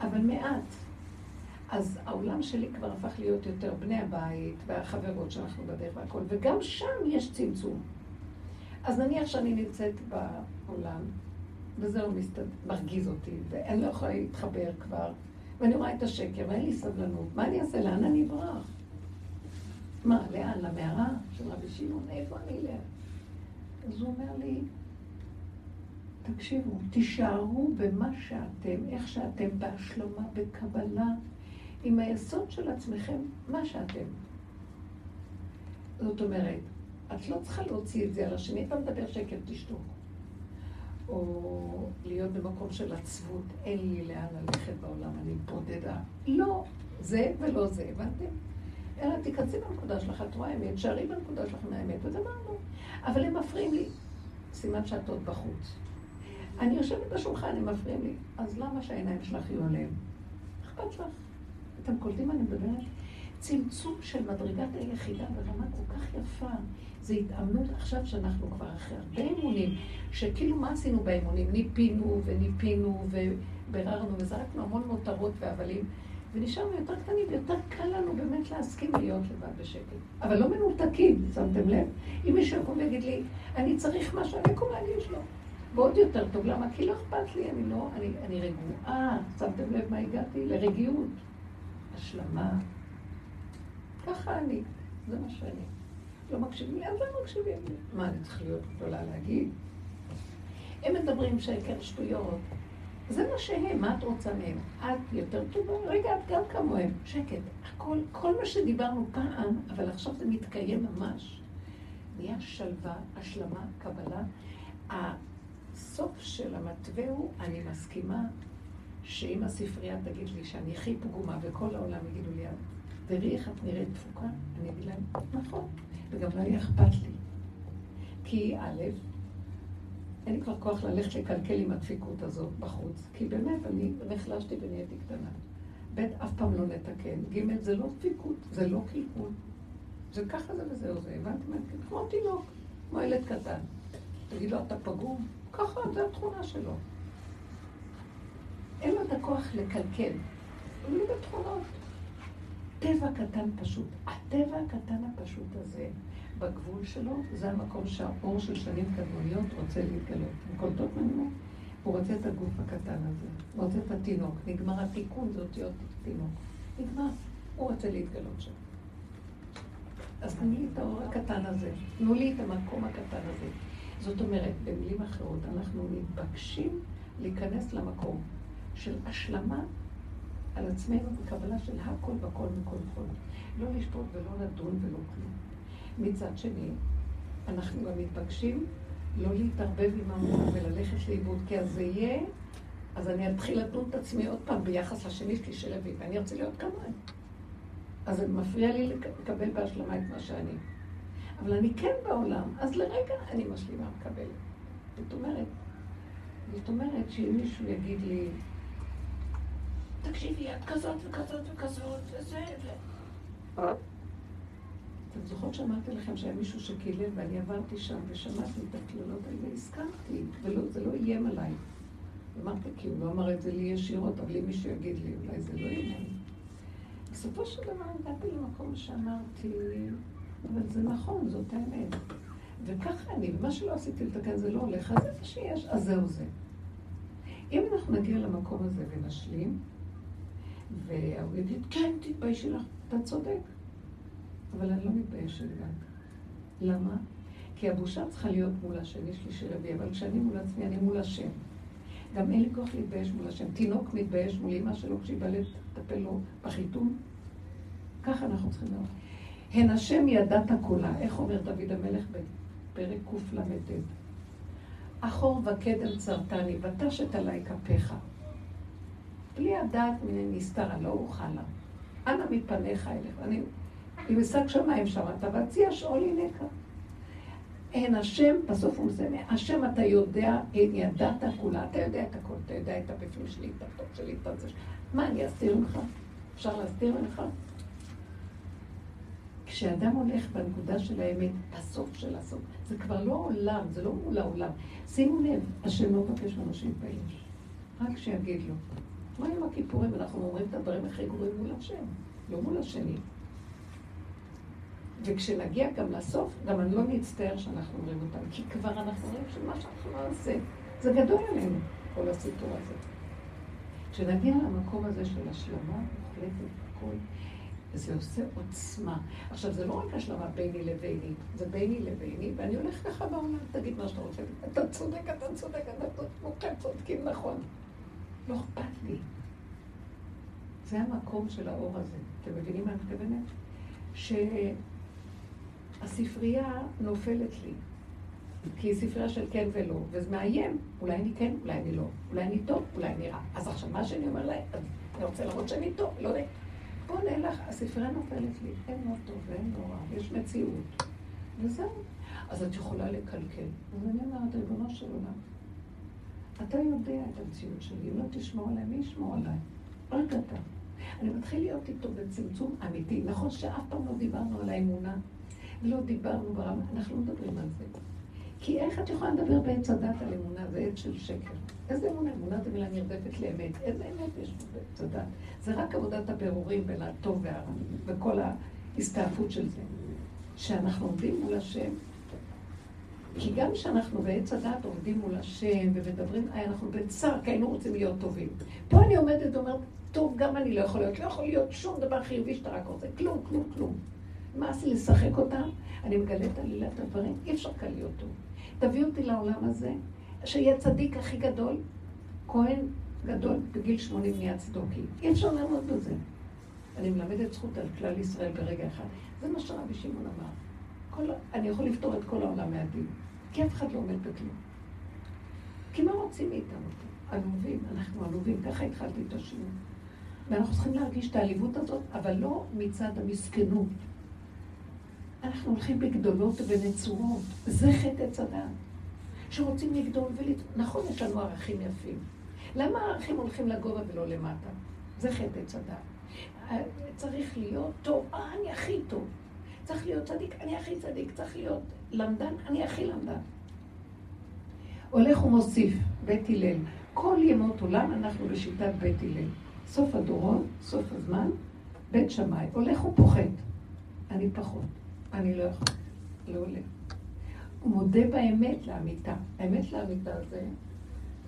אבל מעט. אז העולם שלי כבר הפך להיות יותר בני הבית והחברות שאנחנו בדרך והכל, וגם שם יש צמצום. אז נניח שאני נמצאת בעולם, וזהו מסתד... מרגיז אותי, ואין לא יכולה להתחבר כבר, ואני רואה את השקר, ואין לי סבלנות. מה אני אעשה? לאן אני אברח? מה, לאן? למערה של רבי שמעון? איפה אני אלך? אז הוא אומר לי, תקשיבו, תישארו במה שאתם, איך שאתם, בהשלמה, בקבלה, עם היסוד של עצמכם, מה שאתם. זאת אומרת, את לא צריכה להוציא את זה על השני, אתה מדבר שקר, תשתוק. או להיות במקום של עצבות, אין לי לאן ללכת בעולם, אני בודדה. לא, זה ולא זה, הבנתם? אלא תיכנסי בנקודה שלך, את רואה אמת, שערי בנקודה שלך מהאמת, וגמרנו. אבל הם מפריעים לי. סימן שאת עוד בחוץ. אני יושבת בשולחן, הם מפריעים לי. אז למה שהעיניים שלך יהיו עליהם? אכפת לך. אתם קולטים מה אני מדברת? צמצום של מדרגת היחידה ברמה כל כך יפה. זה התאמנות עכשיו שאנחנו כבר אחרי הרבה אמונים, שכאילו מה עשינו באמונים? ניפינו וניפינו וביררנו וזרקנו המון מותרות והבלים, ונשארנו יותר קטנים ויותר קל לנו באמת להסכים להיות לבד בשקט. אבל לא מנותקים, שמתם לב? אם מישהו יקום ויגיד לי, אני צריך משהו, אני אקום להגיד לו. ועוד יותר טוב, למה? כי לא אכפת לי, אני לא, אני, אני רגועה, שמתם לב מה הגעתי? לרגיעות, השלמה. ככה אני, זה מה שאני. לא מקשיבים לי, אז לא מקשיבים לי. מה, אני צריכה להיות גדולה להגיד? הם מדברים שקר, שטויות. זה מה שהם, מה את רוצה מהם? את יותר טובה? רגע, את גם כמוהם. שקט. הכל, כל מה שדיברנו פעם, אבל עכשיו זה מתקיים ממש. נהיה שלווה, השלמה, קבלה. הסוף של המתווה הוא, אני מסכימה שאם הספרייה תגיד לי שאני הכי פגומה וכל העולם יגידו לי, תראי איך את נראית תפוקה, אני אגיד להם, נכון, וגם לא יהיה אכפת לי. כי א', אין לי כבר כוח ללכת לקלקל עם הדפיקות הזאת בחוץ, כי באמת, אני נחלשתי ונהייתי קטנה. ב', אף פעם לא נתקן. ג', זה לא דפיקות, זה לא קלקול. זה ככה זה וזהו זה, הבנתי מה? כמו תינוק, כמו ילד קטן. תגיד לו, אתה פגום? ככה, זו התכונה שלו. אין לו את הכוח לקלקל. הוא לא בתכונות. טבע קטן פשוט. הטבע הקטן הפשוט הזה, בגבול שלו, זה המקום שהאור של שנים קדמוניות רוצה להתגלות. אתם קולטות ממנו? הוא רוצה את הגוף הקטן הזה. הוא רוצה את התינוק. נגמר התיקון, זה אותיות תינוק. נגמר. הוא רוצה להתגלות שם. אז תנו לי את האור הקטן הזה. תנו לי את המקום הקטן הזה. זאת אומרת, במילים אחרות, אנחנו מתבקשים להיכנס למקום של השלמה על עצמנו וקבלה של הכל וכל מכל וכל. לא לשפוט ולא לדון ולא כלום. מצד שני, אנחנו גם מתבקשים לא להתערבב עם המון וללכת לאיבוד, כי אז זה יהיה, אז אני אתחיל לדון את עצמי עוד פעם ביחס לשני שלי של אבי, ואני ארצה להיות כמוהם. אז זה מפריע לי לקבל בהשלמה את מה שאני. אבל אני כן בעולם, אז לרגע אני משלימה מקבלת. זאת אומרת, זאת אומרת שאם מישהו יגיד לי, תקשיבי, את כזאת וכזאת וכזאת, וזה, ו... אתם זוכרות שאמרתי לכם שהיה מישהו שקילל ואני עברתי שם ושמעתי את התלונות האלה והסכמתי, וזה לא איים עליי. אמרתי, כי הוא לא אמר את זה לי ישירות, אבל אם מישהו יגיד לי, אולי זה לא יהיה. בסופו של דבר הגעתי למקום שאמרתי, אבל זה נכון, זאת האמת. וככה אני, ומה שלא עשיתי לתקן זה לא הולך, אז איפה שיש, אז זהו זה. אם אנחנו נגיע למקום הזה ונשלים, והוא יגיד, כן, תתביישי לך, אתה צודק. אבל אני לא מתביישת גם. למה? כי הבושה צריכה להיות מול השני, שלישי, רביעי, אבל כשאני מול עצמי, אני מול השם. גם אין לי כוח להתבייש מול השם. תינוק מתבייש מול אמא שלו כשהיא באה לטפל לו בחיתום. ככה אנחנו צריכים לראות. הן השם ידעת כולה. איך אומר דוד המלך בפרק קל"ט? אחור וקדם צרתני, ותשת עלי כפיך. בלי הדעת נסתר, אני לא אוכל לה. אנא מפניך אליך. אני עם שק שמיים שמעת, והציע שאול הינקה. אין השם, בסוף הוא מסיים, השם אתה יודע, אין ידעת כולה, אתה יודע את הכל, אתה יודע את הבפנים שלי, את הטוב שלי, את הזה שלי. מה, אני אסתיר ממך? אפשר להסתיר ממך? כשאדם הולך בנקודה של האמת, בסוף של הסוף, זה כבר לא עולם, זה לא מול העולם. שימו לב, השם לא מבקש מאנשים פלש, רק שיגיד לו. מה עם הכיפורים? אנחנו אומרים את הדברים הכי גרועים מול השם, לא מול השני. וכשנגיע גם לסוף, גם אני לא נצטער שאנחנו אומרים אותם, כי כבר אנחנו רואים שמה שאנחנו נעשה, זה גדול עלינו, כל הסיפור הזה. כשנגיע למקום הזה של השלמה מוחלטת, הכל, זה עושה עוצמה. עכשיו, זה לא רק השלמה ביני לביני, זה ביני לביני, ואני הולך ככה בעולם, תגיד מה שאתה רוצה, אתה צודק, אתה צודק, אתה כולכם צודקים נכון. לא אכפת לי. זה המקום של האור הזה. אתם מבינים מה אני מתכוונת? שהספרייה נופלת לי. כי היא ספרייה של כן ולא, וזה מאיים, אולי אני כן, אולי אני לא, אולי אני טוב, אולי אני רע. אז עכשיו מה שאני אומר להם, אני רוצה להראות שאני טוב, לא יודע. בוא נלך, הספרייה נופלת לי, אין לא טוב ואין לא רע, יש מציאות. וזהו. אז את יכולה לקלקל. אז אני אומרת, ריבונו של עולם, אתה יודע את המציאות שלי, אם לא תשמור עליי, מי ישמור עליי? רק אתה. אני מתחיל להיות איתו בצמצום אמיתי. נכון שאף פעם לא דיברנו על האמונה, לא דיברנו ברמה, אנחנו לא מדברים על זה. כי איך את יכולה לדבר בעץ הדת על אמונה? זה עץ של שקר. איזה אמונה? אמונה זה מילה נרדפת לאמת. איזה אמת יש בעץ הדת? זה רק עבודת הבירורים בין הטוב והרע, וכל ההסתעפות של זה. שאנחנו עומדים מול השם, כי גם כשאנחנו בעץ הדת עומדים מול השם ומדברים, אנחנו בצער, כי היינו רוצים להיות טובים. פה אני עומדת ואומרת, טוב, גם אני לא יכול להיות, לא יכול להיות שום דבר חיובי שאתה רק רוצה, כלום, כלום, כלום. מה עשי לשחק אותה? אני מגלית עלילת הדברים, אי אפשר כאן להיות טוב. תביא אותי לעולם הזה, שיהיה צדיק הכי גדול, כהן גדול, בגיל 80 נהיה צדוקי. אי אפשר לעמוד בזה. אני מלמדת זכות על כלל ישראל ברגע אחד. זה מה שרבי שמעון אמר. כל, אני יכול לפתור את כל העולם מהדין, כי אף אחד לא עומד בכלום. כי מה רוצים מאיתנו? עלובים, אנחנו עלובים, ככה התחלתי את השיעור. ואנחנו צריכים להרגיש את העליבות הזאת, אבל לא מצד המסכנות. אנחנו הולכים בגדולות ובנצורות. זה חטא עץ הדעת. שרוצים לגדול ולת... נכון, יש לנו ערכים יפים. למה הערכים הולכים לגובה ולא למטה? זה חטא עץ הדעת. צריך להיות טוב, אה, אני הכי טוב. צריך להיות צדיק, אני הכי צדיק. צריך להיות למדן, אני הכי למדן. הולך ומוסיף, בית הלל. כל ימות עולם אנחנו בשיטת בית הלל. סוף הדורות, סוף הזמן, בית שמאי. הולך ופוחת. אני פחות. אני לא יכול. לא עולה. הוא מודה באמת לאמיתה. האמת לאמיתה זה,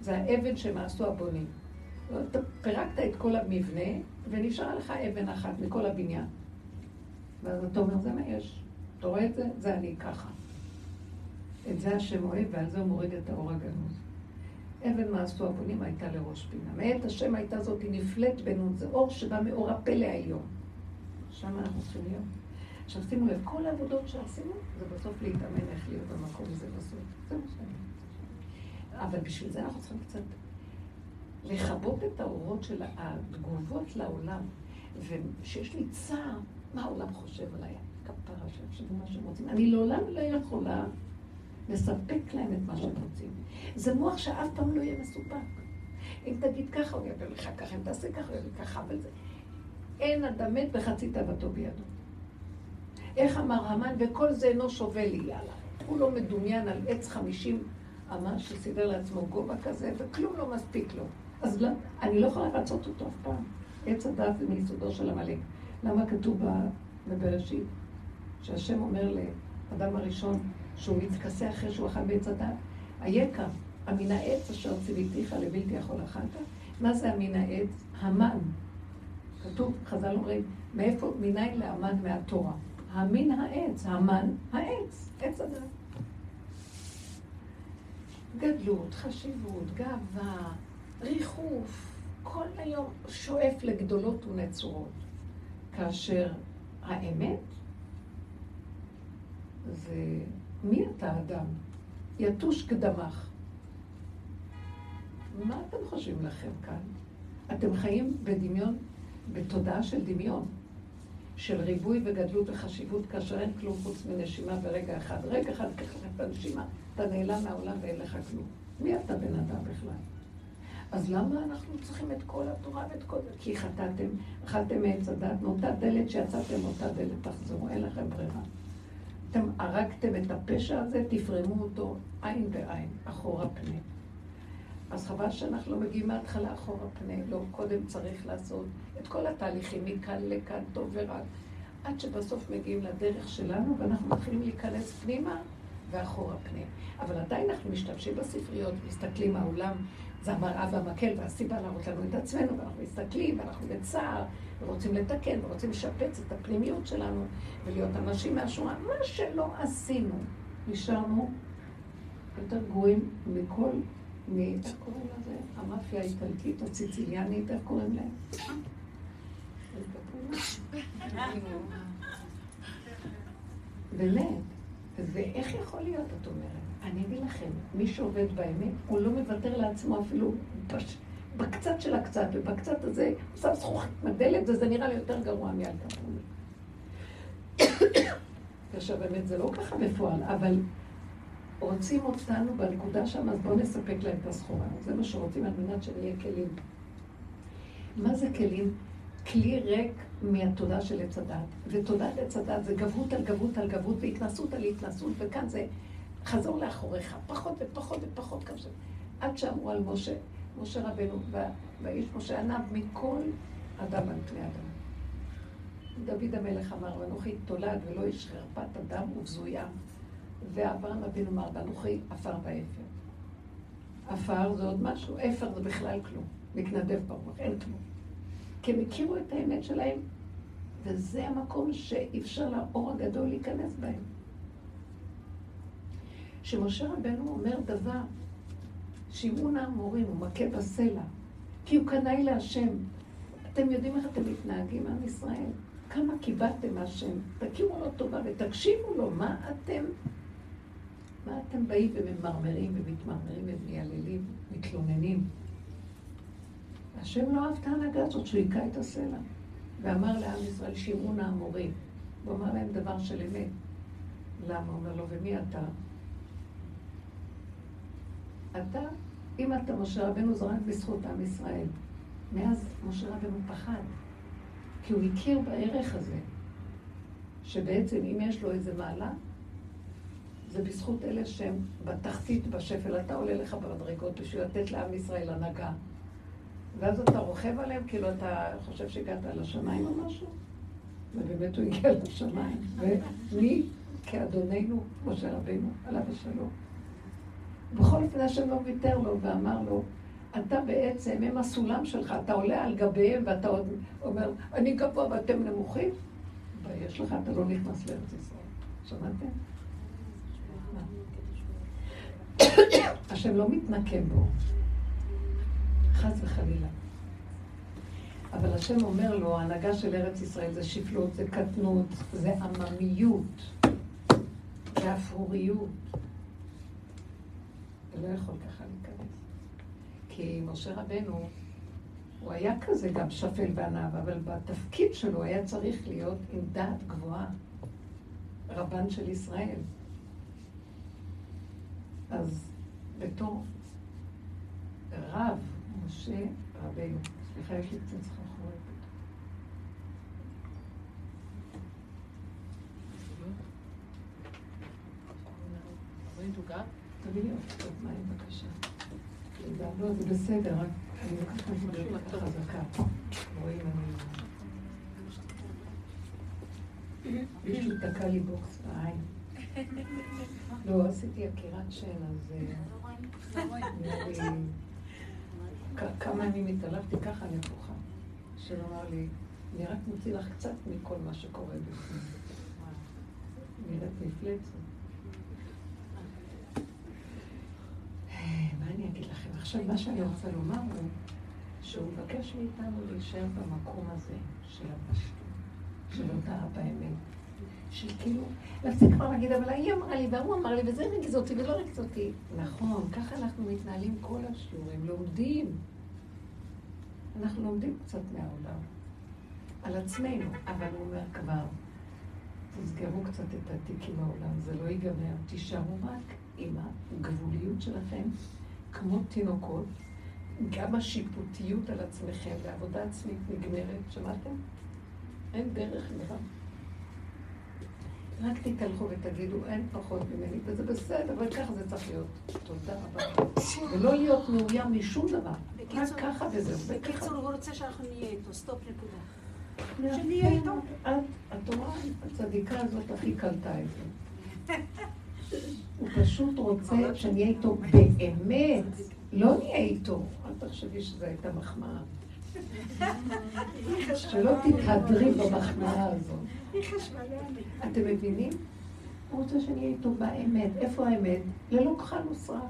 זה האבן שמעשו הבונים. אתה פירקת את כל המבנה, ונשארה לך אבן אחת מכל הבניין. ואז אתה אומר, זה מה יש. אתה רואה את זה? זה אני ככה. את זה השם אוהב, ועל זה הוא מוריד את האור הגנוז. אבן מעשו הבונים הייתה לראש פינה. מאת השם הייתה זאת, היא נפלט בנו, זה אור שבא מאור הפלא העליון. שם אנחנו צריכים להיות. עכשיו שימו לב, כל העבודות שעשינו, זה בסוף להתאמן איך להיות במקום הזה בסוף. זה מה שאני אבל בשביל זה אנחנו צריכים קצת לכבות את האורות של התגובות לעולם. וכשיש לי צער, מה העולם חושב עליי? כפרה שיחשבו מה שהם רוצים. אני לעולם לא יכולה לספק להם את מה שהם רוצים. זה מוח שאף פעם לא יהיה מסופק. אם תגיד ככה, הוא יבוא לך ככה, אם תעשה ככה, הוא יבוא ככה, אבל זה... אין אדם מת וחצי תאוותו בידו. איך אמר המן, וכל זה אינו שווה לי, יאללה. הוא לא מדומיין על עץ חמישים אמה שסידר לעצמו גובה כזה, וכלום לא מספיק לו. אז לא, אני לא יכולה לרצות אותו אף פעם. עץ הדת זה מיסודו של עמלק. למה כתוב בבראשית, שהשם אומר לאדם הראשון, שהוא מתכסה אחרי שהוא אכל בעץ הדת, היקר, אמין העץ אשר ציוויתיך לבלתי יכול אכלת? מה זה אמין העץ? המן. כתוב, חז"ל אומרים, מאיפה, מניין לאמן מהתורה? המין העץ, המן העץ, עץ הדת. גדלות, חשיבות, גאווה, ריחוף, כל היום שואף לגדולות ונצורות. כאשר האמת זה מי אתה אדם? יתוש קדמך. מה אתם חושבים לכם כאן? אתם חיים בדמיון, בתודעה של דמיון, של ריבוי וגדלות וחשיבות, כאשר אין כלום חוץ מנשימה ורגע אחד. רגע אחד לך את הנשימה, אתה נעלם מהעולם ואין לך כלום. מי אתה בן אדם בכלל? אז למה אנחנו צריכים את כל התורה ואת כל זה? כי חטאתם, אכלתם מעץ הדת, מאותה דלת שיצאתם, מאותה דלת תחזרו, אין לכם ברירה. אתם הרגתם את הפשע הזה, תפרמו אותו עין בעין, אחורה פנה. אז חבל שאנחנו לא מגיעים מההתחלה אחורה פנה, לא, קודם צריך לעשות את כל התהליכים מכאן לכאן, טוב ורע, עד שבסוף מגיעים לדרך שלנו ואנחנו מתחילים להיכנס פנימה ואחורה פנה. אבל עדיין אנחנו משתמשים בספריות, מסתכלים מהעולם, זה המראה והמקל והסיבה להראות לנו את עצמנו, ואנחנו מסתכלים ואנחנו בצער, ורוצים לתקן, ורוצים לשפץ את הפנימיות שלנו, ולהיות אנשים מהשורה. מה שלא עשינו, נשארנו יותר גרועים מכל מ... איך קוראים לזה? המאפיה האיטלקית, הציציליאנית, איך קוראים להם? באמת. ואיך יכול להיות, את אומרת? אני אגיד לכם, מי שעובד באמת, הוא לא מוותר לעצמו אפילו בש... בקצת של הקצת, ובקצת הזה, הוא שם זכוכית מדלת, וזה נראה לי יותר גרוע קפונה. כאשר באמת זה לא ככה בפועל, אבל רוצים אותנו בנקודה שם, אז בואו נספק להם את הסחורה. זה מה שרוצים על מנת שנהיה כלים. מה זה כלים? כלי ריק מהתודה של עץ הדת. ותודעת עץ הדת זה גבות על גבות על גבות והתנסות על התנסות, וכאן זה חזור לאחוריך, פחות ופחות ופחות כזה. עד שאמרו על משה, משה רבנו, והאיש משה ענב מכל אדם על פני אדם. דוד המלך אמר, ואנוכי תולד ולא איש חרפת אדם ובזויה. ואברהם אבינו אמר, ואנוכי עפר ואפר. עפר זה עוד משהו, אפר זה בכלל כלום. מתנדב ברוך, אין כלום. כי הם הכירו את האמת שלהם, וזה המקום שאפשר לאור הגדול להיכנס בהם. שמשה רבנו אומר דבר, שמעון האמורים, הוא מכה בסלע, כי הוא קנאי להשם. אתם יודעים איך אתם מתנהגים, עם ישראל? כמה קיבלתם מהשם? תכירו לו טובה ותקשיבו לו, מה אתם מה אתם באים וממרמרים ומתמרמרים ומייללים, מתלוננים? השם לא אהב את ההנהגה הזאת שהוא היכה את הסלע, ואמר לעם ישראל, שמעון האמורים. הוא אמר להם דבר של אמת. למה? הוא אומר לו, ומי אתה? אתה, אם אתה משה רבנו, זה רק בזכות עם ישראל. מאז משה רבנו פחד, כי הוא הכיר בערך הזה, שבעצם אם יש לו איזה מעלה, זה בזכות אלה שהם בתחתית, בשפל. אתה עולה לך במדרגות בשביל לתת לעם ישראל הנהגה. ואז אתה רוכב עליהם, כאילו אתה חושב שהגעת לשמיים או משהו? ובאמת הוא הגיע לשמיים. ומי כאדוננו, משה רבינו, עליו השלום. בכל אופן השם לא ויתר לו ואמר לו, אתה בעצם, הם הסולם שלך, אתה עולה על גביהם ואתה עוד אומר, אני גבוה ואתם נמוכים? ויש לך, אתה לא נכנס לארץ ישראל. שמעתם? השם לא מתנקם בו, חס וחלילה. אבל השם אומר לו, ההנהגה של ארץ ישראל זה שפלות, זה קטנות, זה עממיות, זה אפרוריות. לא יכול ככה להיכנס. כי משה רבנו, הוא היה כזה גם שפל וענב, אבל בתפקיד שלו היה צריך להיות עם דעת גבוהה, רבן של ישראל. אז בתור רב, משה רבינו, סליחה, יש לי קצת סחרחורת. תביא לי עוד קצת מים בבקשה. לא, זה בסדר, רק אני לוקחת משהו חזקה. רואים, אני... מישהו תקע לי בוקס בעין. לא, עשיתי עקירת שן, אז... אה, כמה ימים התעלפתי ככה נפוחה. השם אמר לי, אני רק מוציא לך קצת מכל מה שקורה בפנים. נראית מפלצת. מה אני אגיד לכם? עכשיו, מה שאני רוצה לומר הוא שהוא מבקש מאיתנו להישאר במקום הזה של הפשטות, של הודעה באמת. של כאילו, להפסיק כבר להגיד, אבל היא אמרה לי, והוא אמר לי, וזה הרגיז אותי ולא הרגיז אותי. נכון, ככה אנחנו מתנהלים כל השיעורים, לומדים. אנחנו לומדים קצת מהעולם, על עצמנו, אבל הוא אומר כבר, תסגרו קצת את התיק עם העולם, זה לא ייגמר, תישארו רק עם הגבוליות שלכם, כמו תינוקות, גם השיפוטיות על עצמכם ועבודה עצמית נגמרת, שמעתם? אין דרך נראה. רק תתהלכו ותגידו, אין פחות ממני, וזה בסדר, אבל ככה זה צריך להיות. תודה רבה. ולא להיות מאוים משום דבר. רק ככה וזהו. בקיצור, הוא רוצה שאנחנו נהיה איתו, סטופ נקודה. שנהיה איתו. את, התורה הצדיקה הזאת הכי קלטה את זה. הוא פשוט רוצה שנהיה איתו באמת. לא נהיה איתו. אל תחשבי שזו הייתה מחמאה. שלא תתהדרי במחמאה הזאת. אתם מבינים? הוא רוצה שנהיה איתו באמת. איפה האמת? ללא כחל וסרק.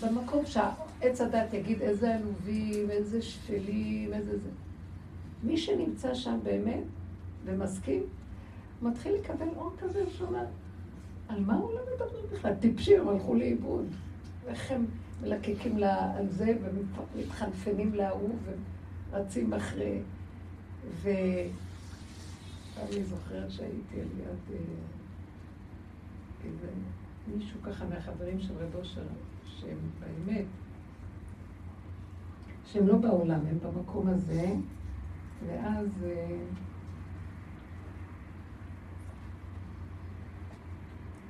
במקום שהעץ הדת יגיד איזה עלובים, איזה שפלים, איזה זה. מי שנמצא שם באמת ומסכים, מתחיל לקבל אור כזה שאומר, על מה הוא לא מדבר בכלל? טיפשים, הלכו לאיבוד. איך הם מלקקים על זה ומתחנפנים להוא ורצים אחרי. ואני זוכרת שהייתי על יד אה, איזה מישהו ככה מהחברים של רב אושר, שהם באמת, שהם לא בעולם, הם במקום הזה, ואז... אה,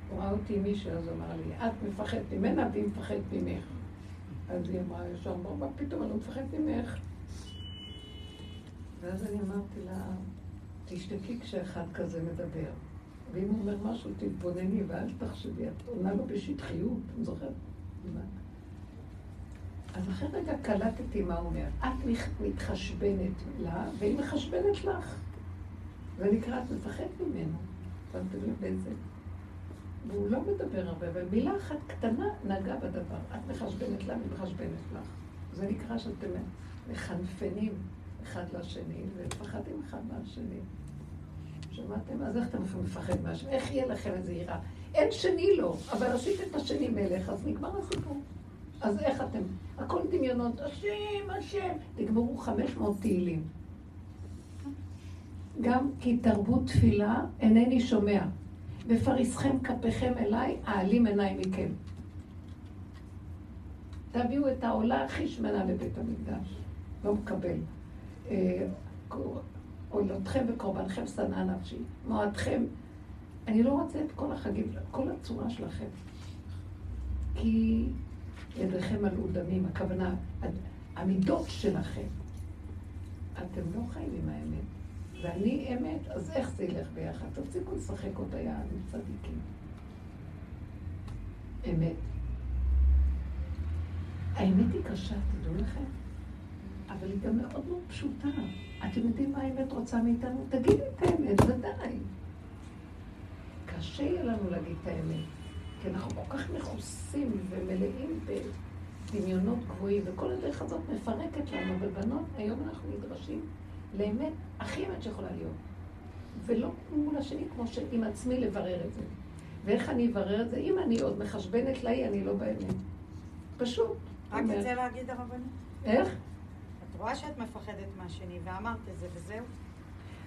הוא ראה אותי מישהו, אז אמר לי, את מפחדת ממנה והיא מפחדת ממך. אז היא אמרה ישר, מה פתאום, אני מפחדת ממך. ואז אני אמרתי לה, תשתקי כשאחד כזה מדבר. ואם הוא אומר משהו, תתבונני ואל תחשבי, את עונה לו בשטחיות, אני זוכרת? אז אחרי רגע קלטתי מה הוא אומר. את מתחשבנת לה, והיא מחשבנת לך. זה נקרא, את מפחדת ממנו. שמתם לב באיזה... והוא לא מדבר הרבה, אבל מילה אחת קטנה נגעה בדבר. את מחשבנת לה, אני מחשבנת לך. זה נקרא שאתם מחנפנים אחד לשני, ומפחדים אחד מהשני. שמעתם? אז איך אתם מפחד מהשני? איך יהיה לכם איזה יראה? אין שני לו, אבל עשית את השני מלך, אז נגמר הסיפור. אז איך אתם? הכל דמיונות, השם, השם. נגמרו 500 תהילים. גם כי תרבות תפילה אינני שומע. ופריסכם כפיכם אליי, אעלים עיניי מכם. תביאו את העולה הכי שמנה לבית המקדש. לא מקבל. אה, עולותכם וקורבנכם שנאה נפשי. מועדכם. אני לא רוצה את כל החגים, כל הצורה שלכם. כי ידיכם מלאו דמים, הכוונה, המידות שלכם. אתם לא חיים עם האמת. ואני אמת, אז איך זה ילך ביחד? תפסיקו לשחק אותה יעד עם צדיקים. אמת. האמת היא קשה, תדעו לכם, אבל היא גם מאוד מאוד פשוטה. אתם יודעים מה האמת רוצה מאיתנו? תגידי את האמת, ודאי. קשה יהיה לנו להגיד את האמת, כי אנחנו כל כך מכוסים ומלאים בדמיונות גבוהים, וכל הדרך הזאת מפרקת לנו, ובנות, היום אנחנו נדרשים לאמת הכי אמת שיכולה להיות. ולא מול השני, כמו שעם עצמי לברר את זה. ואיך אני אברר את זה? אם אני עוד מחשבנת לאי, אני לא באמת. פשוט. רק את זה להגיד הרבנית? איך? את רואה שאת מפחדת מהשני, ואמרת את זה, וזהו.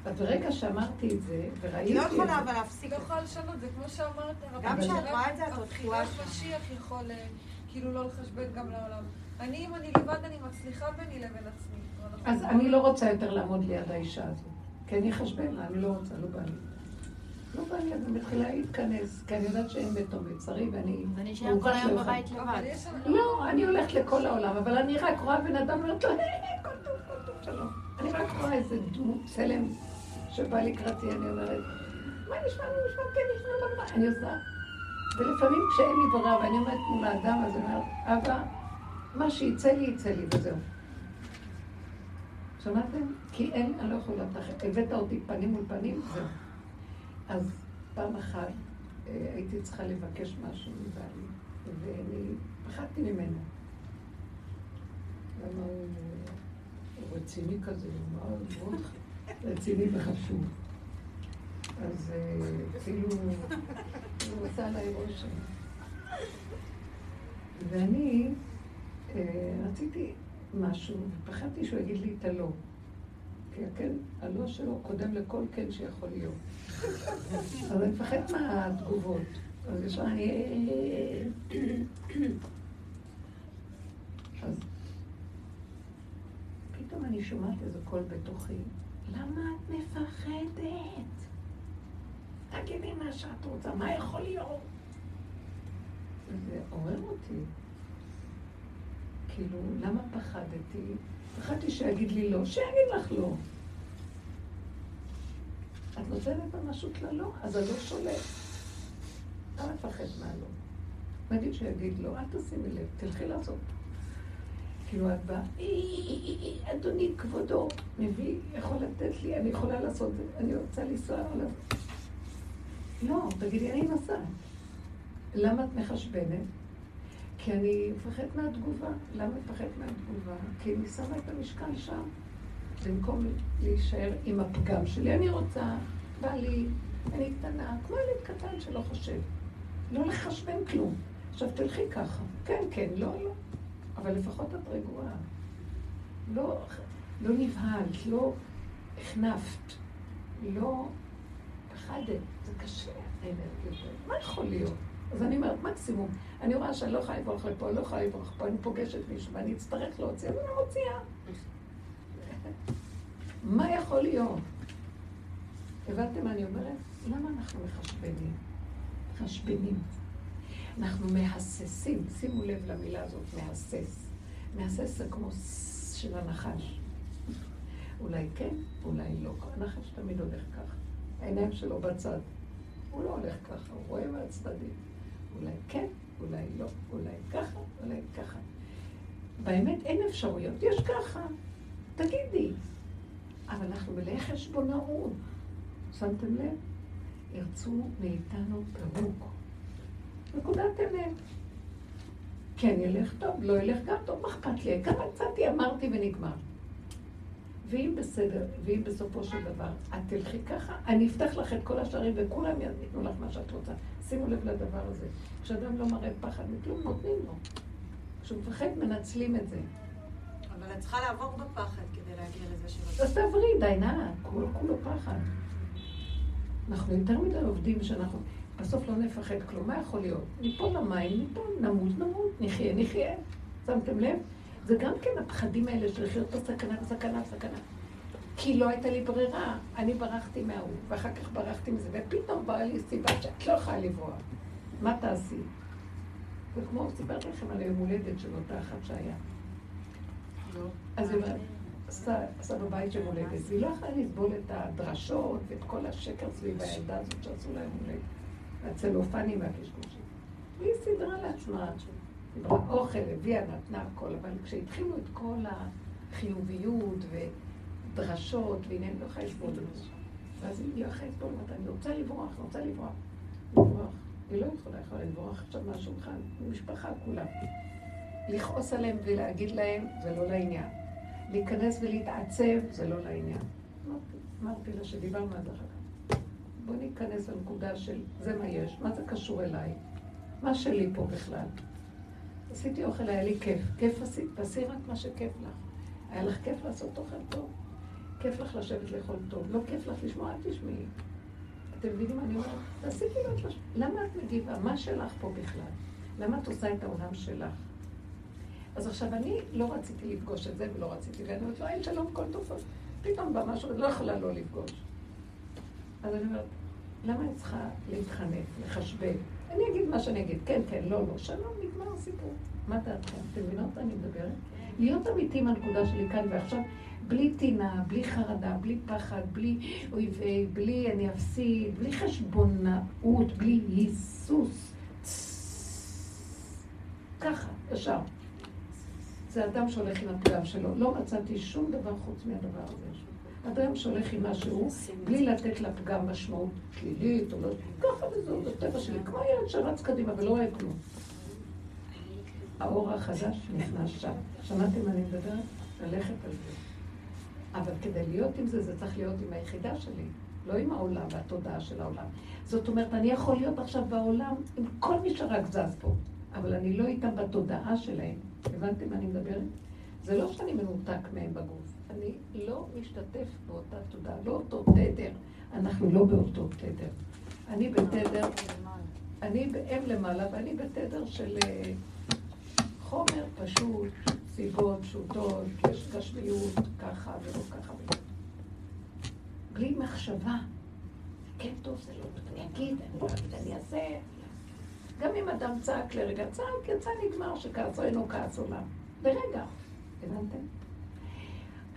אז ברגע שאמרתי את זה, וראיתי את זה... לא יכולה אבל להפסיק. לא יכולה לשנות, זה כמו שאמרת. גם כשאת רואה את זה, את עוד שם. משיח יכול אה, כאילו לא לחשבן גם לעולם. אני, אם אני לבד, אני מצליחה ביני לבין עצמי. אז אני לא רוצה יותר לעמוד ליד האישה הזו. כי אני אחשבן לה, אני לא רוצה, לא בא לי. לא בא לי, אני מתחילה להתכנס, כי אני יודעת שאין ביתו מצרי, ואני... ואני אשאר כל היום בבית לבד. לא, אני הולכת לכל העולם, אבל אני רק רואה בן אדם ואומרת לו, כל טוב, כל טוב, שלום. אני רק רואה איזה דמות צלם שבא לקראתי, אני אומרת, מה נשמע, מה נשמע, כן, נשמע, לא נשמע, אני עושה. ולפעמים כשאין לי ברירה ואני עומדת מול האדם, אז אני אומרת, אבא, מה שיצא לי, יצא לי, וזהו. שמעתם? כי אין, אני לא יכולה לתחת. הבאת אותי פנים מול פנים, זהו. אז פעם אחת אה, הייתי צריכה לבקש משהו מבעלי, ואני פחדתי ממנו. למה הוא רציני כזה, הוא מאוד מאוד רציני וחשוב. אז אה, כאילו, הוא עושה עליי רושם. ואני אה, רציתי משהו, ופחדתי שהוא יגיד לי את הלא. כי הכן, הלא שלו קודם לכל כן שיכול להיות. אז אני מפחד מהתגובות. אז יש אני... אז פתאום אני שומעת איזה קול בתוכי, למה את מפחדת? תגידי מה שאת רוצה, מה יכול להיות? זה עורר אותי. כאילו, למה פחדתי? פחדתי שיגיד לי לא, שיגיד לך לא. את נותנת ממשות ללא, אז הלא שולט. למה לפחד מהלא? נגיד שיגיד לא, אל תשימי לב, תלכי לעשות. כאילו את באה, אדוני כבודו, מביא, יכול לתת לי, אני יכולה לעשות, אני רוצה לנסוע עליו. לא, תגידי, אני נוסעת. למה את מחשבנת? כי אני מפחדת מהתגובה. למה מפחדת מהתגובה? כי אני שמה את המשקל שם. במקום להישאר עם הפגם שלי, אני רוצה, בא לי, אני קטנה, כמו ילד קטן שלא חושב. לא לחשבן כלום. עכשיו תלכי ככה. כן, כן, לא, לא. אבל לפחות את רגועה. לא, לא נבהלת, לא החנפת, לא פחדת. זה קשה, האנרגיות מה יכול להיות? אז אני אומרת, מקסימום, אני רואה שאני לא יכולה לברוח לפה, לא יכולה לברוח פה, אני פוגשת מישהו ואני אצטרך להוציא, אז אני מוציאה. מה יכול להיות? הבנתם מה אני אומרת? למה אנחנו מחשבנים? מחשבנים. אנחנו מהססים, שימו לב למילה הזאת, מהסס. מהסס זה כמו של הנחש. אולי כן, אולי לא. הנחש תמיד הולך ככה. העיניים שלו בצד. הוא לא הולך ככה, הוא רואה מהצדדים. אולי כן, אולי לא, אולי ככה, אולי ככה. באמת אין אפשרויות, יש ככה. תגידי. אבל אנחנו מלאי חשבונאות. שמתם לב? ירצו מאיתנו פירוק. נקודת אמת. כן ילך טוב, לא ילך גם טוב, מה אכפת לי? כמה יצאתי, אמרתי ונגמר. ואם בסדר, ואם בסופו של דבר את תלכי ככה, אני אפתח לך את כל השערים וכולם ייתנו לך מה שאת רוצה. שימו לב לדבר הזה. כשאדם לא מראה פחד מכלום, נותנים לו. כשהוא מפחד, מנצלים את זה. אבל את צריכה לעבור בפחד כדי להגיע לזה שלא... אז תעברי, די, נא, כולו כולו פחד. אנחנו יותר מדי עובדים שאנחנו... בסוף לא נפחד כלום. מה יכול להיות? ניפול למים, ניפול, נמות, נמות, נחיה, נחיה. שמתם לב? זה גם כן הפחדים האלה של לחיות בסכנה, בסכנה, בסכנה. כי לא הייתה לי ברירה. אני ברחתי מההוא, ואחר כך ברחתי מזה, ופתאום באה לי סיבה שאת לא יכולה לברוח. מה תעשי? זה כמו, סיפרתי לכם על היום הולדת של אותה אחת שהיה. אז היא אומרת, עשה בבית יום הולדת, והיא לא יכולה לסבול את הדרשות ואת כל השקר סביב הילדה הזאת שעשו להם הולדת. הצלופנים והקשקושים. והיא סידרה לעצמה, אוכל, הביאה, נתנה הכל, אבל כשהתחילו את כל החיוביות ודרשות, והנה אני לא יכולה לסבול את זה. ואז היא יכולה לסבול, אמרת, אני רוצה לברוח, רוצה לברוח. לברוח. היא לא יכולה, יכולה לברוח עכשיו מהשולחן, משפחה כולה. לכעוס עליהם ולהגיד להם, זה לא לעניין. להיכנס ולהתעצב, זה לא לעניין. אמרתי לה שדיברנו על זה אחר כך. בוא ניכנס לנקודה של זה מה יש, מה זה קשור אליי, מה שלי פה בכלל. עשיתי אוכל, היה לי כיף. כיף עשית, תעשי רק מה שכיף לך. היה לך כיף לעשות אוכל טוב? כיף לך לשבת לאכול טוב. לא כיף לך לשמוע, אל תשמעי. אתם מבינים מה אני אומרת? תעשי כאילו את למה את מגיבה? מה שלך פה בכלל? למה את עושה את העולם שלך? אז עכשיו, אני לא רציתי לפגוש את זה ולא רציתי, ואני אומרת לו, אין שלום, כל טוב. פתאום בא משהו, לא יכולה לא לפגוש. אז אני אומרת, למה אני צריכה להתחנף, לחשבן? אני אגיד מה שאני אגיד, כן, כן, לא, לא, שלום, נגמר הסיפור. מה דעתכם? אתם מבינות מה אני מדברת? להיות אמיתי עם הנקודה שלי כאן ועכשיו, בלי טינה, בלי חרדה, בלי פחד, בלי אויבי, בלי אני אפסיד, בלי חשבונאות, בלי היסוס. ככה, ישר. זה אדם שהולך עם הפגם שלו. לא מצאתי שום דבר חוץ מהדבר הזה. אדם שהולך עם משהו, בלי לתת לפגם משמעות שלילית, או לא... ככה וזהו, זה טבע שלי. כמו ילד שרץ קדימה ולא אוהב כלום. האור החדש נכנס שם. שמעתם מה אני מדברת? ללכת על זה. אבל כדי להיות עם זה, זה צריך להיות עם היחידה שלי, לא עם העולם והתודעה של העולם. זאת אומרת, אני יכול להיות עכשיו בעולם עם כל מי שרק זז פה, אבל אני לא איתם בתודעה שלהם. הבנתם מה אני מדברת? זה לא שאני מנותק מהם בגוף, אני לא משתתף באותה תודעה, לא אותו תדר. אנחנו לא באותו תדר. אני בתדר, אני באם למעלה ואני בתדר של אה, חומר פשוט, סיבות פשוטות, יש גשמיות, ככה ולא ככה. בלי מחשבה. כן טוב, זה לא טוב, אני לא אגיד, אני אעשה. גם אם אדם צעק לרגע, צעק, יצא נגמר שכעסו אינו כעס עולם. לרגע. הבנתם?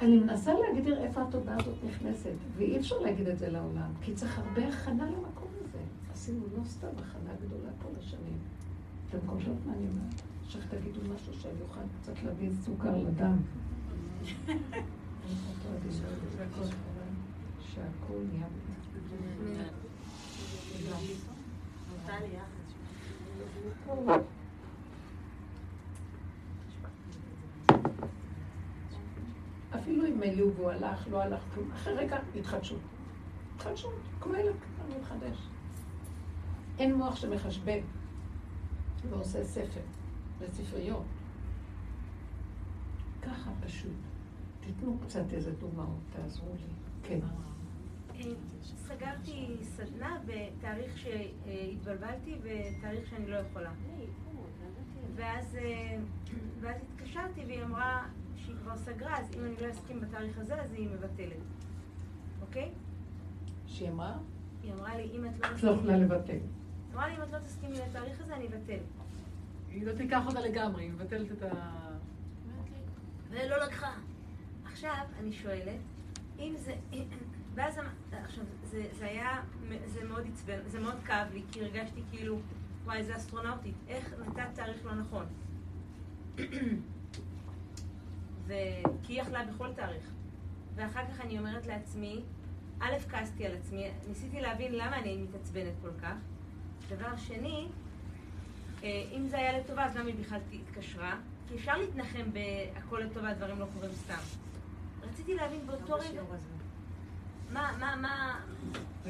אני מנסה להגדיר איפה התודעה הזאת נכנסת, ואי אפשר להגיד את זה לעולם, כי צריך הרבה הכנה למקום הזה. עשינו לא סתם הכנה גדולה כל השנים. אתם חושבות מה אני אומרת? עכשיו תגידו משהו שאני אוכל קצת להביא סוכר לדם. שהכל נהיה... אפילו אם העלו והוא הלך, לא הלך כלום, אחרי רגע התחדשות. התחדשות, כמו ילד קטן מתחדש. אין מוח שמחשבן ועושה ספר וספריות. ככה פשוט. תיתנו קצת איזה דוגמאות, תעזרו לי. כן. סגרתי סדנה בתאריך שהתבלבלתי ותאריך שאני לא יכולה. ואז, אה, ואז התקשרתי והיא אמרה שהיא כבר סגרה, אז אם אני לא אסכים בתאריך הזה, אז היא מבטלת. אוקיי? שהיא אמרה? היא אמרה לי, אם את לא... את לא יכולה לבטל. היא אמרה לי, אם את לא תסכימי לתאריך הזה, אני אבטל. היא לא תיקח אותה לגמרי, היא מבטלת את ה... ולא לקחה. עכשיו, אני שואלת, אם זה... ואז, אמ- עכשיו, זה, זה היה, זה מאוד עצבן, זה מאוד כאב לי, כי הרגשתי כאילו, וואי, זה אסטרונאוטית, איך נתת תאריך לא נכון? ו... כי היא יכלה בכל תאריך. ואחר כך אני אומרת לעצמי, א', כעסתי על עצמי, ניסיתי להבין למה אני מתעצבנת כל כך. דבר שני, אה, אם זה היה לטובה, אז למה היא בכלל התקשרה? כי אפשר להתנחם בהכל לטובה, דברים לא קורים סתם. רציתי להבין באותו רגע... מה, מה, מה...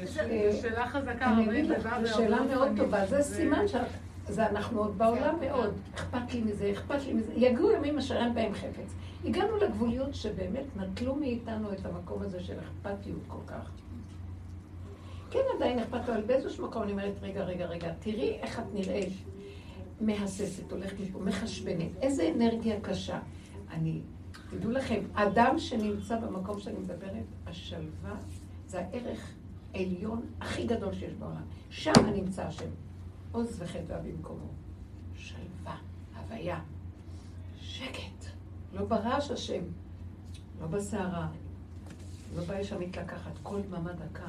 זו שאלה חזקה, לך, זו שאלה מאוד טובה. זה סימן שאת... זה אנחנו עוד בעולם מאוד. אכפת לי מזה, אכפת לי מזה. יגיעו ימים אשר אין בהם חפץ. הגענו לגבוליות שבאמת נטלו מאיתנו את המקום הזה של אכפתיות כל כך. כן, עדיין אכפת לו, אבל באיזשהו מקום אני אומרת, רגע, רגע, רגע, תראי איך את נראית מהססת, הולכת מפה, מחשבנת. איזה אנרגיה קשה. אני, תדעו לכם, אדם שנמצא במקום שאני מדברת, השלווה זה הערך העליון הכי גדול שיש בעולם. שם נמצא השם. עוז וחטא במקומו. שלווה, הוויה, שקט. לא ברעש השם, לא בסערה, לא באש המתלקחת, כל דממה דקה.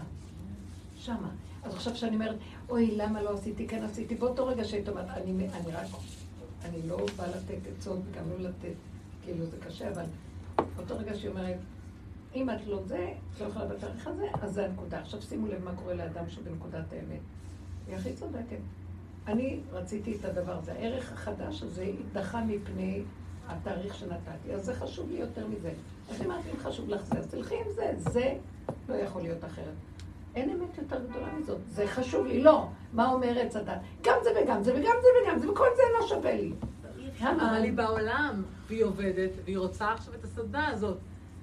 שמה. אז עכשיו שאני אומרת, אוי, למה לא עשיתי, כן עשיתי, באותו רגע שהיית אומרת, אני, אני רק, אני לא באה לתת עצות, גם לא לתת, כאילו זה קשה, אבל באותו רגע שהיא אומרת, אם את לא זה, את לא יכולה בתאריך הזה, אז זה הנקודה. עכשיו שימו לב מה קורה לאדם שבנקודת האמת. היא הכי צודקת. אני רציתי את הדבר הזה. הערך החדש הזה דחה מפני התאריך שנתתי. אז זה חשוב לי יותר מזה. אז אמרתי, אם חשוב לך זה, אז תלכי עם זה. זה לא יכול להיות אחרת. אין אמת יותר גדולה מזאת. זה חשוב לי. לא. מה אומר עץ הדת? גם זה וגם זה וגם זה וגם זה, וכל זה לא שווה לי. אבל היא בעולם, והיא עובדת, והיא רוצה עכשיו את הסדנה הזאת,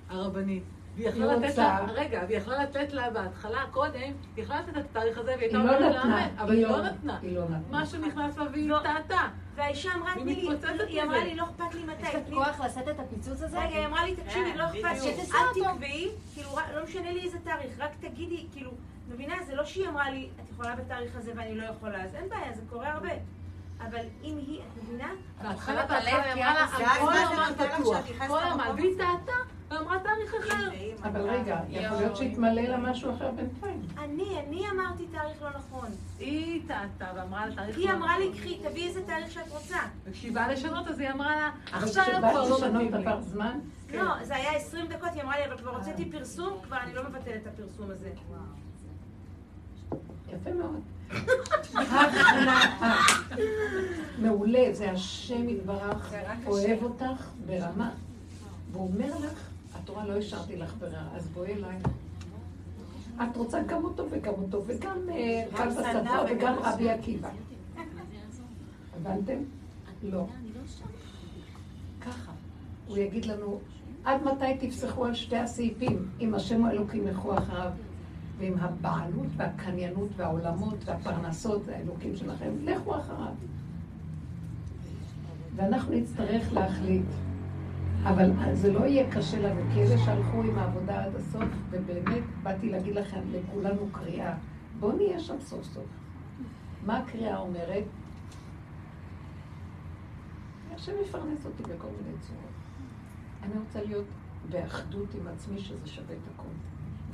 הרבנית. והיא יכלה לתת לה, רגע, והיא יכלה לתת לה בהתחלה, קודם, היא יכלה לתת את התאריך הזה, והיא הייתה לא אומרת נתנה, לה, אבל היא לא נתנה. היא לא נתנה. משהו נכנס לה והיא לא. טעתה. והאישה אמרה, לי, מתפוצצת היא. אמרה לי, לא אכפת לי מתי. יש תני- כוח לעשות את הפיצוץ הזה? רגע, היא אמרה לי, תקשיבי, לא אכפת לי, אל. תקבעי, כאילו, לא משנה לי איזה תאריך, רק תגידי, כאילו, מבינה? זה לא שהיא אמרה לי, את יכולה בתאריך הזה ואני לא יכולה, אז אין בעיה, זה קורה הרבה. אבל אם היא, את מבינה? בהתחלה, בהתחלה הלב, היא אמרה לה, כי את הכל עושה- אמר ואז מה זה פתוח, נותן לך הכל כשאת אמר, נכנסת והיא טעתה, ואמרה תאריך אחר. אבל רגע, יכול להיות שהתמלא לה משהו אחר בינתיים. אני, אני אמרתי תאריך לא נכון. היא טעתה ואמרה לה תאריך היא לא אמרה לי, נכון. קחי, תביאי איזה תאריך שאת רוצה. וכשהיא באה לשנות, אז היא אמרה לה, עכשיו כבר לא מתאים לי. עבר זמן, לא, זה היה 20 דקות, היא אמרה לי, אבל כבר הוצאתי פרסום, כבר אני לא מבטלת את הפרסום הזה. יפה מאוד. הכנעה. מעולה, זה השם יתברך, אוהב אותך ברמה. והוא אומר לך, התורה לא השארתי לך ברירה, אז בואי אליי. את רוצה גם אותו וגם אותו, וגם אה, רב הספר וגם רבי עקיבא. הבנתם? לא. ככה. הוא יגיד לנו, עד מתי תפסחו על שתי הסעיפים, אם השם האלוקים ילכו אחריו, ועם הבעלות והקניינות והעולמות והפרנסות והאלוקים שלכם, לכו אחריו. ואנחנו נצטרך להחליט. אבל זה לא יהיה קשה לנו, כי אלה שהלכו עם העבודה עד הסוף, ובאמת באתי להגיד לכם, לכולנו קריאה, בואו נהיה שם סוף סוף. מה הקריאה אומרת? השם יפרנס אותי בכל מיני צורות. אני רוצה להיות באחדות עם עצמי שזה שווה את הכול,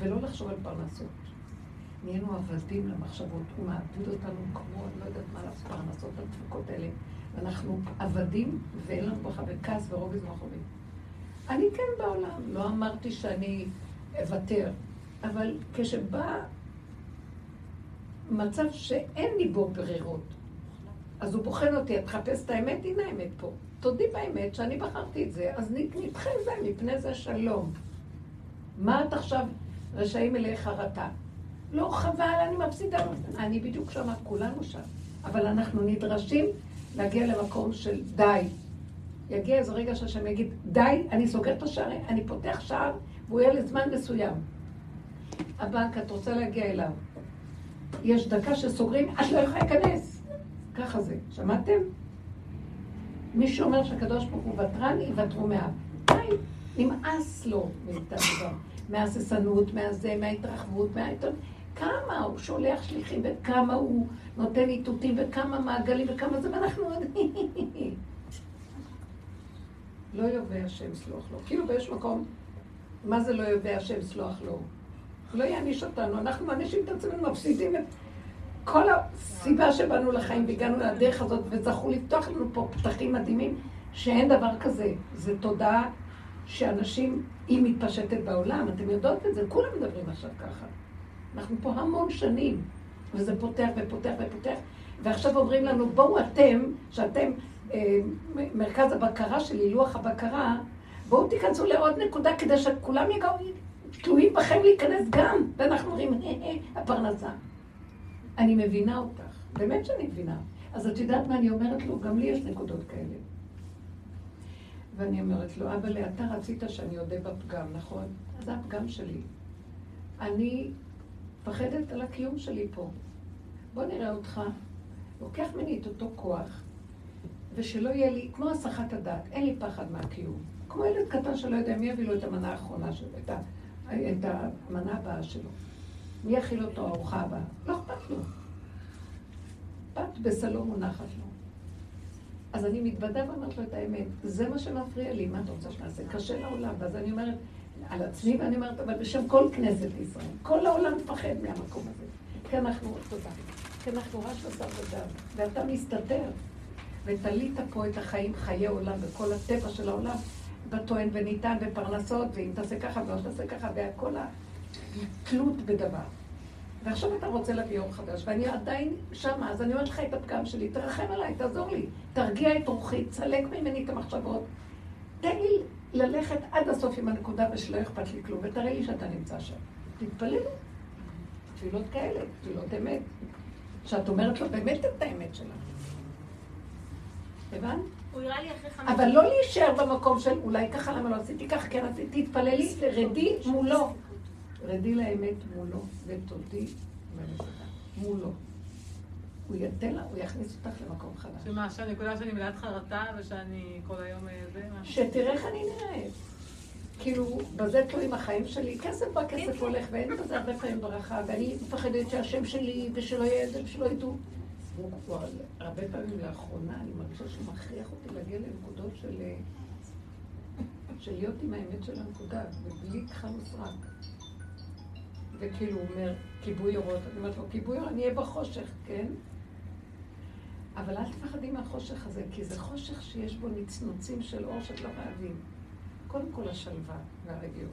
ולא לחשוב על פרנסות. נהיינו עבדים למחשבות, הוא מעבוד אותנו כמו, אני לא יודעת מה לעשות, פרנסות הדפוקות האלה. ואנחנו עבדים ואין לנו ברכה וכעס ורוגז מאחורים. אני כן בעולם, לא אמרתי שאני אוותר, אבל כשבא מצב שאין לי בו ברירות, אז הוא בוחן אותי, את מחפשת את האמת? הנה האמת פה. תודי באמת שאני בחרתי את זה, אז נדחה זה, מפני זה שלום. מה את עכשיו רשאים אליי חרטה? לא חבל, אני מפסידה. אני בדיוק שמה, כולנו שם. אבל אנחנו נדרשים להגיע למקום של די. יגיע איזה רגע שהשם יגיד, די, אני סוגר את השער, אני פותח שער, והוא יהיה לזמן מסוים. הבנק, את רוצה להגיע אליו. יש דקה שסוגרים, את לא יכולה להיכנס. ככה זה. שמעתם? מי שאומר שהקדוש ברוך הוא ותרן, יוותרו מעט. די, נמאס לו מאיתנו מהססנות, מהזה, מההתרחבות, מהעיתון. כמה הוא שולח שליחים, וכמה הוא נותן איתותים, וכמה מעגלים, וכמה זה, ואנחנו עוד... לא יובא השם סלוח לו. כאילו באיש מקום, מה זה לא יובא השם סלוח לו? לא יעניש אותנו, אנחנו מענישים את עצמנו, מפסידים את כל הסיבה שבאנו לחיים והגענו לדרך הזאת וזכו לפתוח לנו פה פתחים מדהימים שאין דבר כזה. זה תודעה שאנשים, היא מתפשטת בעולם, אתם יודעות את זה, כולם מדברים עכשיו ככה. אנחנו פה המון שנים, וזה פותח ופותח ופותח, ועכשיו אומרים לנו, בואו אתם, שאתם אה, מרכז הבקרה שלי, לוח הבקרה, בואו תיכנסו לעוד נקודה כדי שכולם יגעו, תלויים בכם להיכנס גם, ואנחנו אומרים, הפרנסה. אני מבינה אותך, באמת שאני מבינה. אז את יודעת מה אני אומרת לו? גם לי יש נקודות כאלה. ואני אומרת לו, אבא, אתה רצית שאני אודה בפגם, נכון? זה הפגם שלי. אני מפחדת על הקיום שלי פה. בוא נראה אותך, לוקח ממני את אותו כוח, ושלא יהיה לי, כמו הסחת הדעת, אין לי פחד מהקיום. כמו ילד קטן שלא יודע מי יביא לו את המנה האחרונה שלו, את, המנה הבאה שלו. מי יכיל אותו ארוחה הבאה? לא אכפת לו. פת בסלו מונחת לו. אז אני מתוודה ואומרת לו את האמת, זה מה שמפריע לי, מה אתה רוצה שנעשה? קשה לעולם. ואז אני אומרת, על עצמי, ואני אומרת, אבל בשם כל כנסת ישראל, כל העולם מפחד מהמקום הזה. כי אנחנו, תודה, כי אנחנו רק בשר ודם, ואתה מסתתר, ותלית פה את החיים, חיי עולם, וכל הטבע של העולם, בטוען וניתן, בפרנסות, ואם תעשה ככה ולא תעשה ככה, והכל התלות בדבר. ועכשיו אתה רוצה להביא יום חדש, ואני עדיין שמה, אז אני אומרת לך את הפגם שלי, תרחם עליי, תעזור לי, תרגיע את רוחי, תסלק ממני את המחשבות, תן לי ללכת עד הסוף עם הנקודה ושלא אכפת לי כלום, ותראה לי שאתה נמצא שם. תתפללו. תפילות כאלה, תפילות אמת. שאת אומרת לו באמת את האמת שלה. הבנת? אבל לא להישאר במקום של אולי ככה, למה לא עשיתי ככה, כן עשיתי, תתפללי, רדי מולו. רדי לאמת מולו, ותודי מולו. הוא ייתן לה, הוא יכניס אותך למקום חדש. שמה, שהנקודה שאני מלאת חרטה ושאני כל היום אה, זה? שתראה איך אני נראית. כאילו, בזה תלויים החיים שלי. כסף בא, כסף הולך, ואין בזה הרבה פעמים ברכה, ואני מפחדת שהשם שלי, ושלא יהיה את זה, ושלא ידעו. הוא כבר הרבה פעמים לאחרונה, אני מרגישה שהוא מכריח אותי להגיע לנקודות של... של להיות עם האמת של הנקודה, ובלי כחל וסרק. וכאילו הוא אומר, כיבוי אורות. אני אומרת לו, כיבוי אורות, אני אהיה בחושך, כן? אבל אל תפחדי מהחושך הזה, כי זה חושך שיש בו נצנוצים של אור שאת לא חייבים. קודם כל השלווה והרגיעות.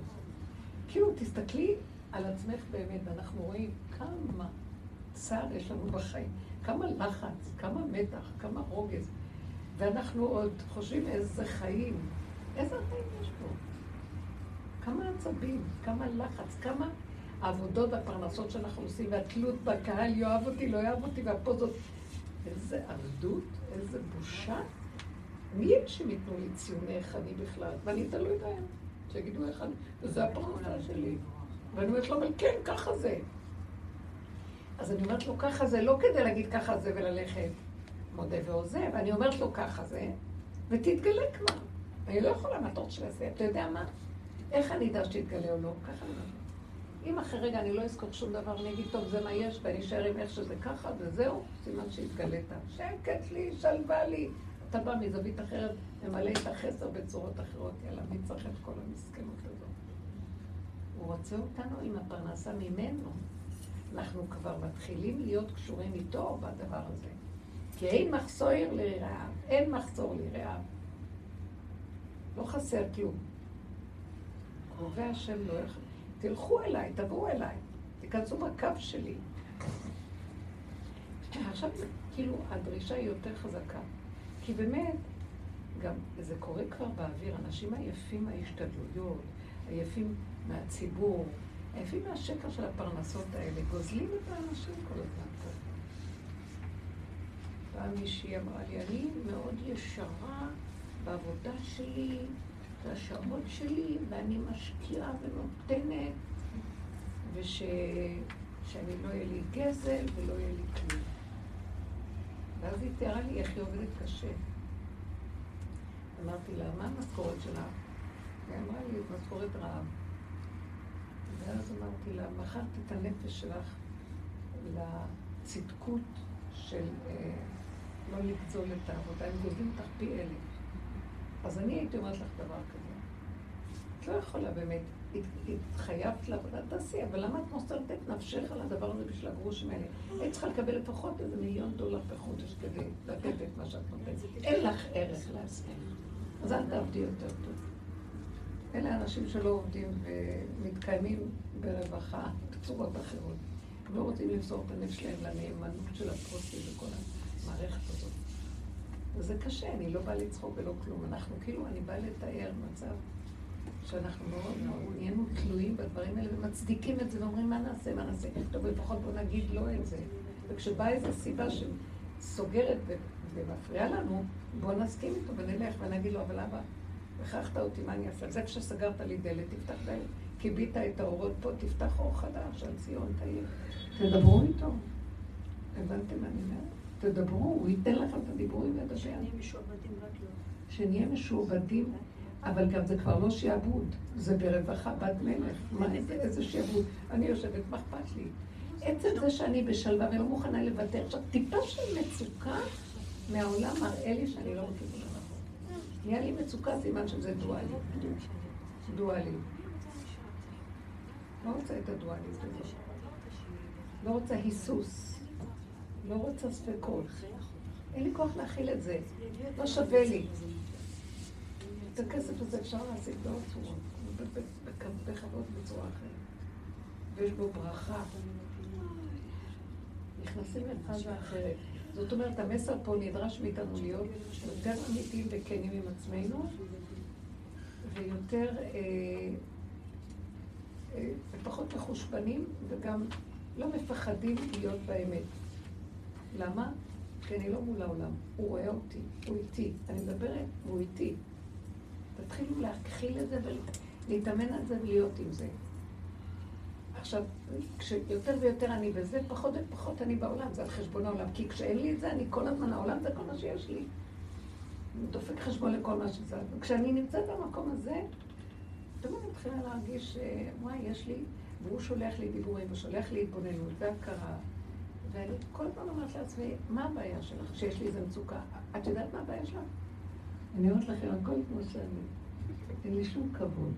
כאילו, תסתכלי על עצמך באמת, ואנחנו רואים כמה צער יש לנו בחיים, כמה לחץ, כמה מתח, כמה רוגז. ואנחנו עוד חושבים איזה חיים, איזה חיים יש פה? כמה עצבים, כמה לחץ, כמה העבודות והפרנסות שאנחנו עושים, והתלות בקהל יאהב אותי, לא יאהב אותי, והפוזות. איזה עבדות, איזה בושה. מי הם שהם לי ציוני איך אני בכלל? ואני תלוי בהם. שיגידו איך אני, וזה הפרנסה שלי. ואני אומרת לו, אבל כן, ככה זה. אז אני אומרת לו, ככה זה, לא כדי להגיד ככה זה וללכת מודה ועוזב, אני אומרת לו, ככה זה, ותתגלה כבר. אני לא יכולה, מה אתה רוצה לעשות? אתה יודע מה? איך אני אדע שתתגלה או לא? ככה אני אומרת. אם אחרי רגע אני לא אזכור שום דבר, אני אגיד, טוב, זה מה יש, ואני אשאר עם איך שזה ככה, וזהו, סימן שהתגלית. שקט לי, שלווה לי. אתה בא מזווית אחרת, ממלא את החסר בצורות אחרות, יאללה, מי צריך את כל המסכנות הזאת? הוא רוצה אותנו עם הפרנסה ממנו. אנחנו כבר מתחילים להיות קשורים איתו בדבר הזה. כי אין מחסור לרעב, אין מחסור לרעב. לא חסר כלום. קרובי השם לא יכול... תלכו אליי, תבואו אליי, תיכנסו בקו שלי. עכשיו כאילו הדרישה היא יותר חזקה. כי באמת, גם זה קורה כבר באוויר, אנשים עייפים מההשתדלויות, עייפים מהציבור, עייפים מהשקר של הפרנסות האלה, גוזלים את האנשים כל הזמן ככה. פעם מישהי אמרה לי, אני מאוד ישרה בעבודה שלי, והשעות שלי, ואני משקיעה ונותנת, ושאני לא יהיה לי גזל ולא יהיה לי כלום. ואז היא תיארה לי איך היא עובדת קשה. אמרתי לה, מה המשכורת שלך? היא אמרה לי, משכורת רעב. ואז אמרתי לה, מכרת את הנפש שלך לצדקות של אה, לא לגזול את העבודה, הם גוזלים אותך פי אלף. אז אני הייתי אומרת לך דבר כזה. את לא יכולה באמת, התחייבת לעבודה, תעשי, אבל למה את מוסרת את נפשך על הדבר הזה בשביל הגרושים האלה? היית צריכה לקבל לפחות איזה מיליון דולר בחודש כדי לתת את מה שאת נותנת. אין לך ערך לעצמך. אז אל תעבדי יותר טוב. אלה אנשים שלא עובדים ומתקיימים ברווחה בצורות אחרות. לא רוצים למסור את הנפש שלהם לנאמנות של הפרוסי וכל המערכת הזאת. וזה קשה, אני לא באה לצחוק ולא כלום. אנחנו כאילו, אני באה לתאר מצב שאנחנו מאוד מאוד נהיינו תלויים בדברים האלה ומצדיקים את זה ואומרים, מה נעשה, מה נעשה? טוב, לפחות בוא נגיד לא את זה. וכשבאה איזו סיבה שסוגרת ומפריעה לנו, בוא נסכים איתו ונלך ונגיד לו, אבל אבא, הכרחת אותי, מה אני אעשה? זה כשסגרת לי דלת, תפתח דלת. כיבית את האורות פה, תפתח אור חדש על ציון תאיר. תדברו איתו. הבנתם מה אני אומרת? תדברו, הוא ייתן לכם את הדיבורים לדבר. שנהיה משועבדים רק לו. שנהיה משועבדים, אבל גם זה כבר לא שעבוד, זה ברווחה, בת מלך. מה, איזה שעבוד? אני יושבת, מה אכפת לי? עצם זה שאני בשלווה ולא מוכנה לוותר. עכשיו, טיפה של מצוקה מהעולם מראה לי שאני לא בכיוון הנכון. נהיה לי מצוקה, סימן שזה דואלי. דואלי. לא רוצה את הדואלית הזאת. לא רוצה היסוס. לא רוצה ספקות. אין לי כוח להכיל את זה. לא שווה לי. את הכסף הזה אפשר להשיג בעוד צורות. בכבוד בצורה אחרת. ויש בו ברכה. נכנסים לפאזה אחרת. זאת אומרת, המסר פה נדרש מאיתנו להיות יותר אמיתיים וכנים עם עצמנו, ויותר, אה, אה, פחות מחושבנים, וגם לא מפחדים להיות באמת. למה? כי אני לא מול העולם, הוא רואה אותי, הוא איתי. אני מדברת, והוא איתי. תתחילו להכחיל את זה ולהתאמן על זה ולהיות עם זה. עכשיו, כשיותר ויותר אני בזה, פחות ופחות אני בעולם, זה על חשבון העולם. כי כשאין לי את זה, אני כל הזמן, העולם זה כל מה שיש לי. אני דופק חשבון לכל מה שזה. וכשאני נמצאת במקום הזה, פתאום אני מתחילה להרגיש, אה, וואי, יש לי, והוא שולח לי דיבורים, הוא שולח לי התבוננות והכרה. ואני כל הזמן אומרת לעצמי, מה הבעיה שלך? שיש לי איזה מצוקה. את יודעת מה הבעיה שלך? אני אומרת לכם, הכל כמו שאני. אין לי שום כבוד.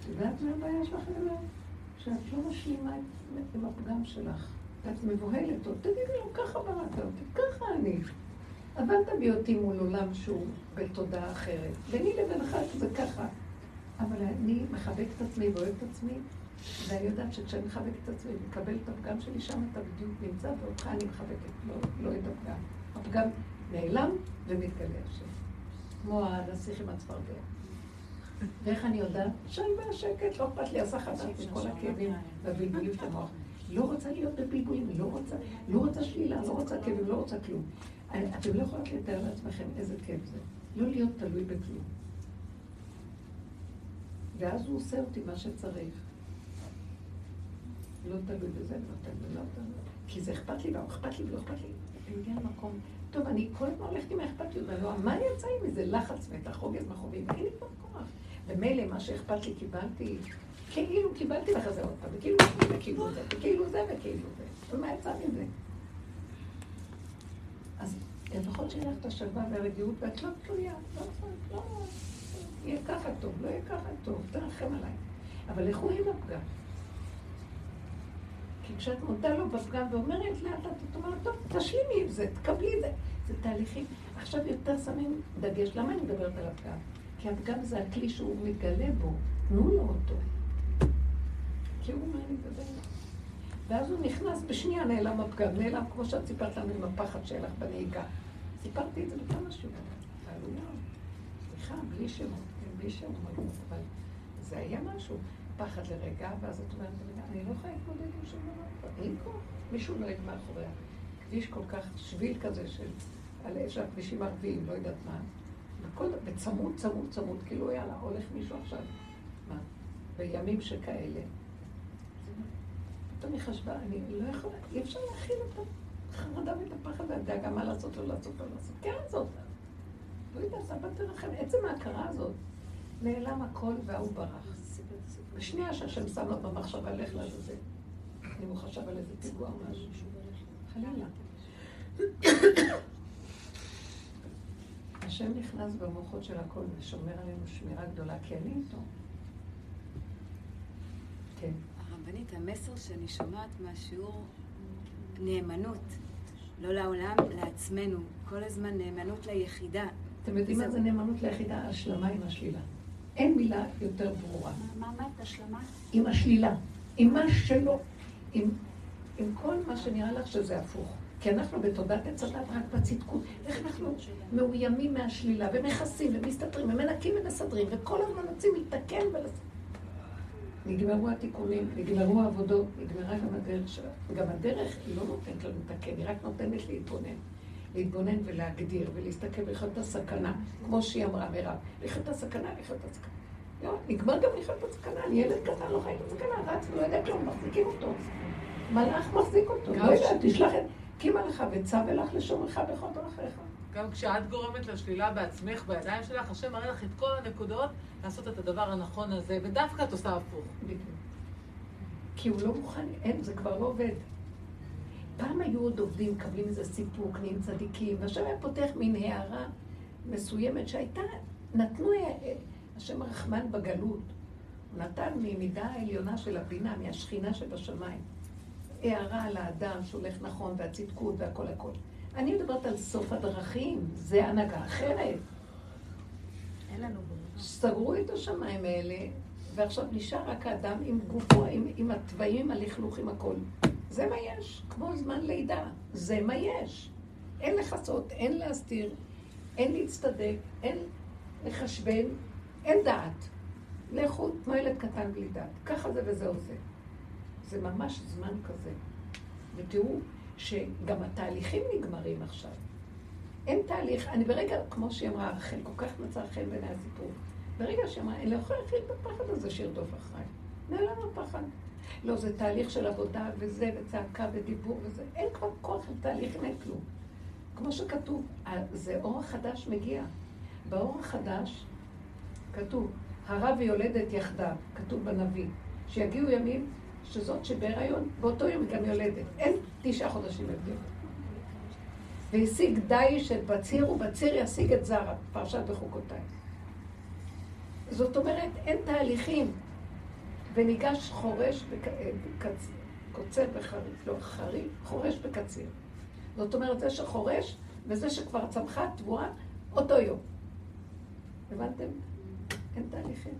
את יודעת מה הבעיה שלך, אני אומרת? שאת לא משלימה עם הפגם שלך. ואת מבוהלת, עוד תגידי לו, ככה בראת אותי, ככה אני. אבל תביא אותי מול עולם שהוא בתודעה אחרת. ביני לבינך זה ככה. אבל אני מחבקת את עצמי ואוהבת את עצמי, ואני יודעת שכשאני מחבקת את עצמי ומקבלת את הפגם שלי, שם אתה בדיוק נמצא, ואותך אני מחבקת, לא, לא את הפגם. הפגם נעלם ומתגלה השם. כמו הנסיך עם הצפרדע. ואיך אני יודעת? שלווה, שקט, לא אכפת לי הסחת עם כל הכאבים והבלבולים של המוח. לא רוצה להיות בבלבולים, לא רוצה, לא רוצה שלילה, לא רוצה כאבים, לא רוצה כלום. אתם לא יכולות לתאר לעצמכם איזה כיף זה. לא להיות תלוי בכלום. ואז הוא עושה אותי מה שצריך. לא תלוי בזה, לא תלוי, לא תלוי. כי זה אכפת לי, לא אכפת לי, לא אכפת לי. הגיע למקום. טוב, אני כל הזמן הולכת עם האכפתיות, ואני אומרת, מה יצא עם איזה לחץ מתח, רוגז מחובים? אין לי כבר כוח. ומילא מה שאכפת לי קיבלתי, כאילו קיבלתי לך זה עוד פעם, וכאילו זה, וכאילו זה, וכאילו זה, וכאילו זה. ומה יצא מזה? אז לפחות שיהיה לך את השלווה והרגיעות, ואת לא תלויה, לא צריך, לא, יהיה ככה טוב, לא יהיה ככה טוב, תרחם עליי. אבל לכו עם הפגם. כי כשאת מודה לו בפגם ואומרת לאט לאט, את אומרת, טוב, תשלימי עם זה, תקבלי את זה. זה תהליכים. עכשיו יותר שמים דגש. למה אני מדברת על הפגם? כי הפגם זה הכלי שהוא מתגלה בו. תנו לו אותו. תראו מה אני מדברת. ואז הוא נכנס, בשנייה נעלם הפגם, נעלם כמו שאת סיפרת לנו עם הפחד שלך בנהיגה. סיפרתי את זה בכמה שיעורים. סליחה, בלי שמות, כן, בלי שמות, אבל זה היה משהו. פחד לרגע, ואז את אומרת, אני לא יכולה להתמודד עם שום דבר, אין כוח, מישהו נוהג מאחוריה. כביש כל כך, שביל כזה של, על אש הכבישים ערביים, לא יודעת מה, וכל, וצמוד, צמוד, צמוד, כאילו יאללה, הולך מישהו עכשיו, מה, בימים שכאלה. פתאום היא חשבה, אני לא יכולה, אי אפשר להכיל את החרדה ואת הפחד והדאגה, מה לעשות, לא לעשות, לא לעשות, כן לעשות. לא יודעת, סבא תרחם, עצם ההכרה הזאת, נעלם הכל וההוא ברח. בשנייה שהשם שם לו במחשבה, לך לעזאזל. אם הוא חשב על איזה פיגוע או משהו. חלילה. השם נכנס במוחות של הכל ושומר עלינו שמירה גדולה, כי אני איתו. כן. הרבנית, המסר שאני שומעת מהשיעור, נאמנות. לא לעולם, לעצמנו. כל הזמן נאמנות ליחידה. אתם יודעים מה זה נאמנות ליחידה? השלמה עם השלילה. אין מילה יותר ברורה. מה אמרת? השלמה? עם השלילה, עם מה שלא, עם, עם כל מה שנראה לך שזה הפוך. כי אנחנו בתודעת עץ הדת רק בצדקות. איך אנחנו מאוימים מהשלילה, ומכסים, ומסתתרים, ומנקים ומסדרים, וכל הזמן רוצים להתקן ולעשות. נגמרו התיקונים, נגמרו העבודות, נגמרה גם הדרך שלה. וגם הדרך היא לא נותנת לנו לתקן, היא רק נותנת להתבונן. להתבונן ולהגדיר ולהסתכל ולחיות את הסכנה, כמו שהיא אמרה מירב, לחיות את הסכנה, לחיות את הסכנה. לא, נגמר גם לחיות את הסכנה, אני ילד קטן, לא חי את הסכנה, רץ, לא יודע כלום, מחזיקים אותו. מלאך מחזיק אותו, לא יודע, תשלח את... קימה לך וצווה לך לשומרך בכל דרכיך. גם כשאת גורמת לשלילה בעצמך, בידיים שלך, השם מראה לך את כל הנקודות לעשות את הדבר הנכון הזה, ודווקא את עושה הפוך. כי הוא לא מוכן, אין, זה כבר לא עובד. פעם היו עוד עובדים, מקבלים איזה סיפוק, נהיים צדיקים, ועכשיו היה פותח מין הערה מסוימת שהייתה, נתנו, השם הרחמן בגלות, הוא נתן ממידה העליונה של הבינה, מהשכינה שבשמיים. הערה על האדם שהולך נכון, והצדקות והכל הכל. אני מדברת על סוף הדרכים, זה הנהגה אחרת. אין לנו. סגרו את השמיים האלה, ועכשיו נשאר רק האדם עם גופו, עם, עם התוואים, הלכלוך, עם הכל. זה מה יש, כמו זמן לידה. זה מה יש. אין לכסות, אין להסתיר, אין להצטדק, אין לחשבן, אין דעת. לכו כמו ילד קטן בלי דעת. ככה זה וזהו זה. זה ממש זמן כזה. ותראו שגם התהליכים נגמרים עכשיו. אין תהליך, אני ברגע, כמו שהיא אמרה, רחל, כל כך מצא חן בעיני הסיפור. ברגע שהיא אמרה, אני לא יכולה להכיל את הפחד הזה שירדוף אחריי. נעלם הפחד. לא, זה תהליך של עבודה וזה, וצעקה ודיבור וזה. אין כבר כוח לתהליך, אין כלום. כמו שכתוב, זה אור החדש מגיע. באור החדש כתוב, הרב ויולדת יחדיו, כתוב בנביא, שיגיעו ימים שזאת שבהיריון, באותו יום היא גם יולדת. אין תשעה חודשים הבדל. והשיג די של בציר, ובציר ישיג את זרע, פרשת בחוקותיי. זאת אומרת, אין תהליכים. וניגש חורש, בקצ... קוצר וחריף, לא חריף, חורש בקציר. זאת אומרת, זה שחורש וזה שכבר צמחה תבואה, אותו יום. הבנתם? אין תהליכים.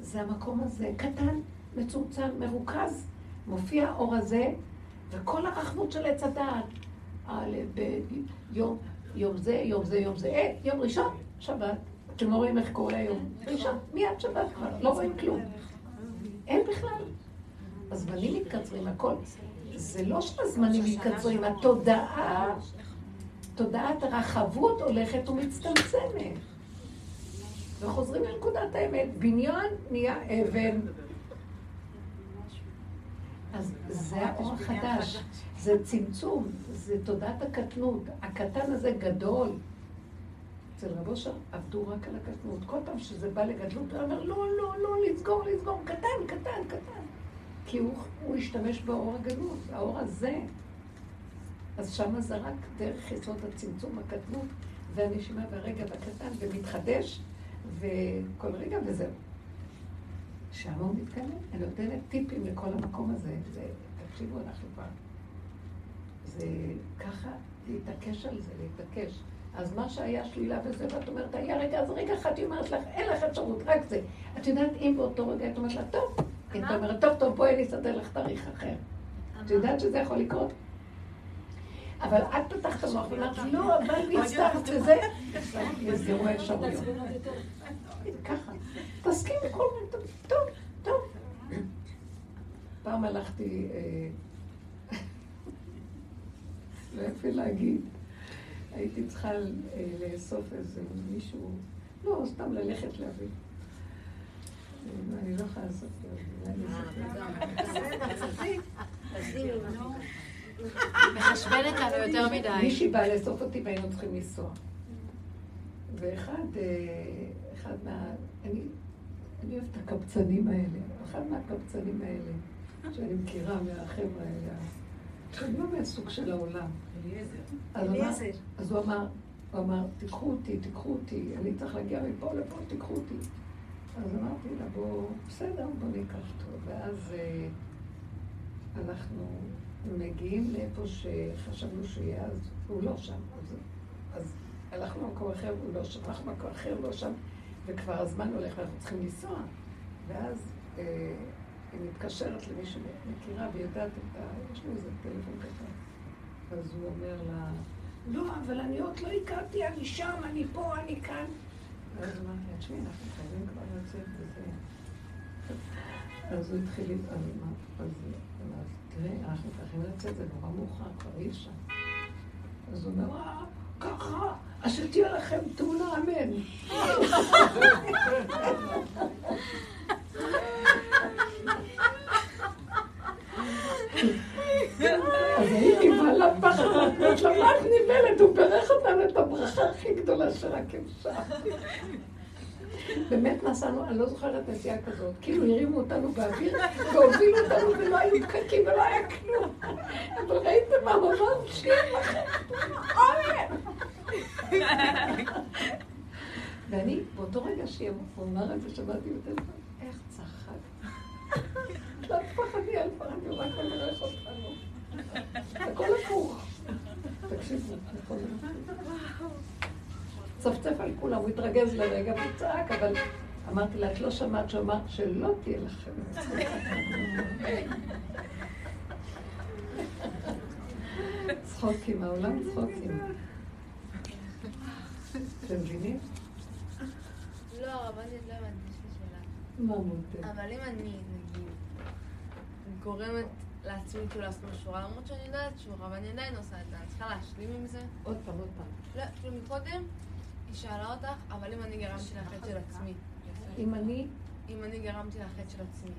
זה המקום הזה, קטן, מצומצם, מרוכז. מופיע האור הזה, וכל הרחבות של עץ הדעת. ביום, יום זה, יום זה, יום זה, אה, יום ראשון, שבת. אתם לא רואים איך קורה היום. ראשון, מיד שבת כבר, לא רואים כלום. אין בכלל. הזמנים מתקצרים, הכל. זה לא שהזמנים מתקצרים, התודעה, תודעת הרחבות הולכת ומצטמצמת. וחוזרים לנקודת האמת. בניין נהיה אבן. אז זה האור החדש, זה צמצום, זה תודעת הקטנות. הקטן הזה גדול. אצל רב אושר עבדו רק על הקטנות. כל פעם שזה בא לגדלות, הוא אומר, לא, לא, לא, לסגור, לסגור, קטן, קטן, קטן. כי הוא, הוא השתמש באור הגדלות, האור הזה. אז שמה זה רק דרך יסוד הצמצום, הקטנות, והנשימה והרגע והקטן, ומתחדש, וכל רגע וזהו. שם הוא מתקדם, אני נותנת טיפים לכל המקום הזה. זה, תקשיבו, אנחנו כבר... זה ככה, להתעקש על זה, להתעקש. אז מה שהיה שלילה וזה, ואת אומרת, היה רגע, אז רגע אחד היא אומרת לך, אין לך אפשרות, רק זה. את יודעת, אם באותו רגע את אומרת לה, טוב, אם אתה אומרת, טוב, טוב, בואי אני אסדר לך תאריך אחר. את יודעת שזה יכול לקרות? אבל את פתחת המוח ואמרת, לא, אבל והצטרפת וזה, נסגרו האפשרויות. ככה. תסכים בכל מיני, טוב, טוב. פעם הלכתי, אה, לא יפה להגיד, הייתי צריכה אה, לאסוף איזה מישהו, לא, סתם ללכת להביא. אני לא יכולה לעשות מחשבנת לנו יותר מדי. מישהי באה לאסוף אותי והיינו צריכים לנסוע. ואחד, אה, אחד מה... אני, אוהבת את הקבצנים האלה. אחד מהקבצנים האלה, שאני מכירה מהחבר'ה האלה, שהם לא מהסוג של העולם. אליעזר. אז הוא אמר, הוא אמר, תיקחו אותי, תיקחו אותי, אני צריך להגיע מפה לפה, תיקחו אותי. אז אמרתי לה, בוא, בסדר, בוא ניקח אותו. ואז אה, אנחנו מגיעים לאיפה שחשבנו שיהיה, אז הוא לא שם. אז, אז הלכנו למקום אחר, הוא לא שם, הלכנו למקום אחר, לא שם, וכבר הזמן הולך ואנחנו צריכים לנסוע. ואז אה, היא מתקשרת למישהו מכירה ויודעת את ה... יש לו איזה טלפון קטן. אז הוא אומר לה, לא, אבל אני עוד לא הכרתי, אני שם, אני פה, אני כאן. ואז אמרתי לה, תשמעי, אנחנו חייבים כבר לצאת וזה. אז הוא התחיל, אז אמרתי, תראי, אנחנו צריכים לצאת, זה נורא מאוחר, כבר אי אפשר. אז הוא אומר, אה, ככה, אז שתהיה לכם תאונה, אמן. אז הייתי מעלה פחד, אמרתי לה, מה את נבהלת? הוא בירך אותנו את הברכה הכי גדולה שרק אפשר. באמת נסענו, אני לא זוכרת נסיעה כזאת, כאילו הרימו אותנו באוויר והובילו אותנו ולא היו פקקים ולא היה כלום. אבל ראיתם מה הוא אמר? שיהיה לכם ואני, באותו רגע את זה, שמעתי בטלפון, איך צחק. תפחדי על פעם, הוא רק מברך אותנו. הכל הפוך. תקשיבו, הכל הפוך. צפצף על כולם, הוא התרגז לרגע וצעק, אבל אמרתי לה, את לא שמעת שאמרת שלא תהיה לכם צחוקים, העולם צחוקים. אתם מבינים? לא, הרבנית לא הבנתי, יש לי שאלה. מה מותק? אבל אם אני, גורמת לעצמי כאילו לעשות משהו רע, למרות שאני יודעת שהוא רע, ואני עדיין עושה את זה, אני צריכה להשלים עם זה? עוד פעם, עוד פעם. לא, כאילו מקודם, היא שאלה אותך, אבל אם אני גרמתי לחטא של עצמי. אם אני, אם אני גרמתי לחטא של עצמי.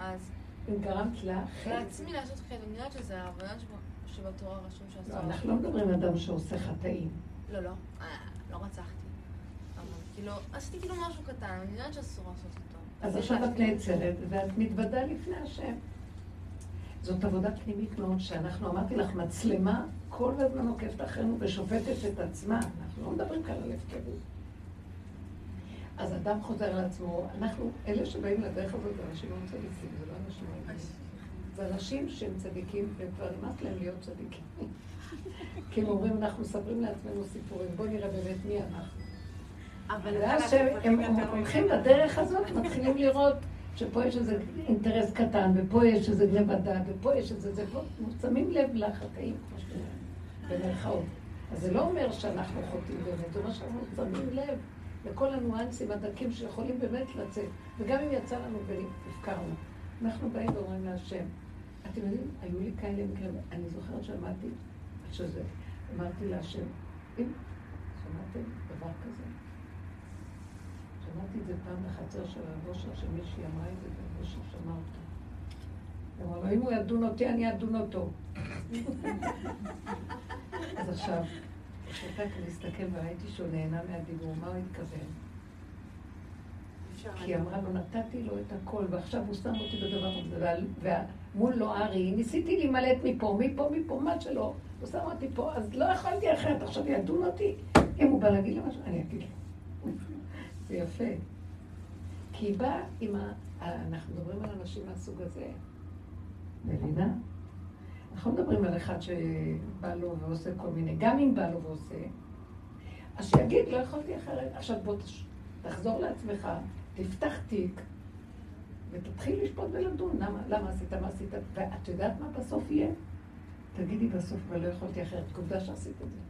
אז אם גרמת לה, לעצמי לעשות חטא, אני יודעת שזה העבודה שב- שבתורה רשום לא, שאסור. אנחנו לא מדברים על אדם שעושה חטאים. לא, לא, אה, לא רצחתי. אבל כאילו, עשיתי כאילו משהו קטן, אני יודעת שאסור לעשות אותו. אז עכשיו את. נעצרת ואת מתוודה לפני השם. זאת עבודה פנימית מאוד, שאנחנו, אמרתי לך, מצלמה כל הזמן עוקבת אחרינו ושופטת את עצמה. אנחנו לא מדברים כאן על הפקרות. אז אדם חוזר לעצמו, אנחנו, אלה שבאים לדרך הזאת זה אנשים מאוד צדיקים, זה לא אנשים רגילים. זה אנשים שהם צדיקים, וכבר נמאס להם להיות צדיקים. כי הם אומרים, אנחנו מספרים לעצמנו סיפורים, בואו נראה באמת מי אנחנו. אבל ואז כשהם הולכים בדרך הזאת, מתחילים לראות שפה יש איזה אינטרס קטן, ופה יש איזה גנב הדעת, ופה יש איזה זה, פה שמים לב לחטאים, כמו שאומרים, במרכאות. אז זה לא אומר שאנחנו חוטאים באמת, זה אומר שאנחנו שמים לב לכל הניואנסים הדקים שיכולים באמת לצאת, וגם אם יצא לנו והפקרנו. אנחנו באים ואומרים להשם, אתם יודעים, היו לי כאלה מקרים, אני זוכרת שאמרתי, שזה, אמרתי להשם, אם שמעתם דבר כזה? שמעתי את זה פעם בחצר של הבושר, שמישהי אמרה את זה, והבושר שמע אותה. הוא אמר לו, אם הוא ידון אותי, אני אדון אותו. אז עכשיו, כשאתה להסתכל וראיתי שהוא נהנה מהדיבור, מה הוא התכוון? כי היא אמרה לו, נתתי לו את הכל, ועכשיו הוא שם אותי בדבר הזה, ומול לא ארי, ניסיתי להימלט מפה, מפה, מפה, מה שלא, הוא שם אותי פה, אז לא יכולתי אחרת, עכשיו ידון אותי. אם הוא בא להגיד לי משהו, אני אגיד לו. זה יפה. כי באה עם ה... אנחנו מדברים על אנשים מהסוג הזה, מבינה? אנחנו לא מדברים על אחד שבא לו ועושה כל מיני, גם אם בא לו ועושה, אז שיגיד, לא יכולתי אחרת. עכשיו בוא תחזור לעצמך, תפתח תיק, ותתחיל לשפוט ולדון. למה, למה עשית, מה עשית? ואת יודעת מה בסוף יהיה? תגידי בסוף, ולא יכולתי אחרת. עובדה שעשית את זה.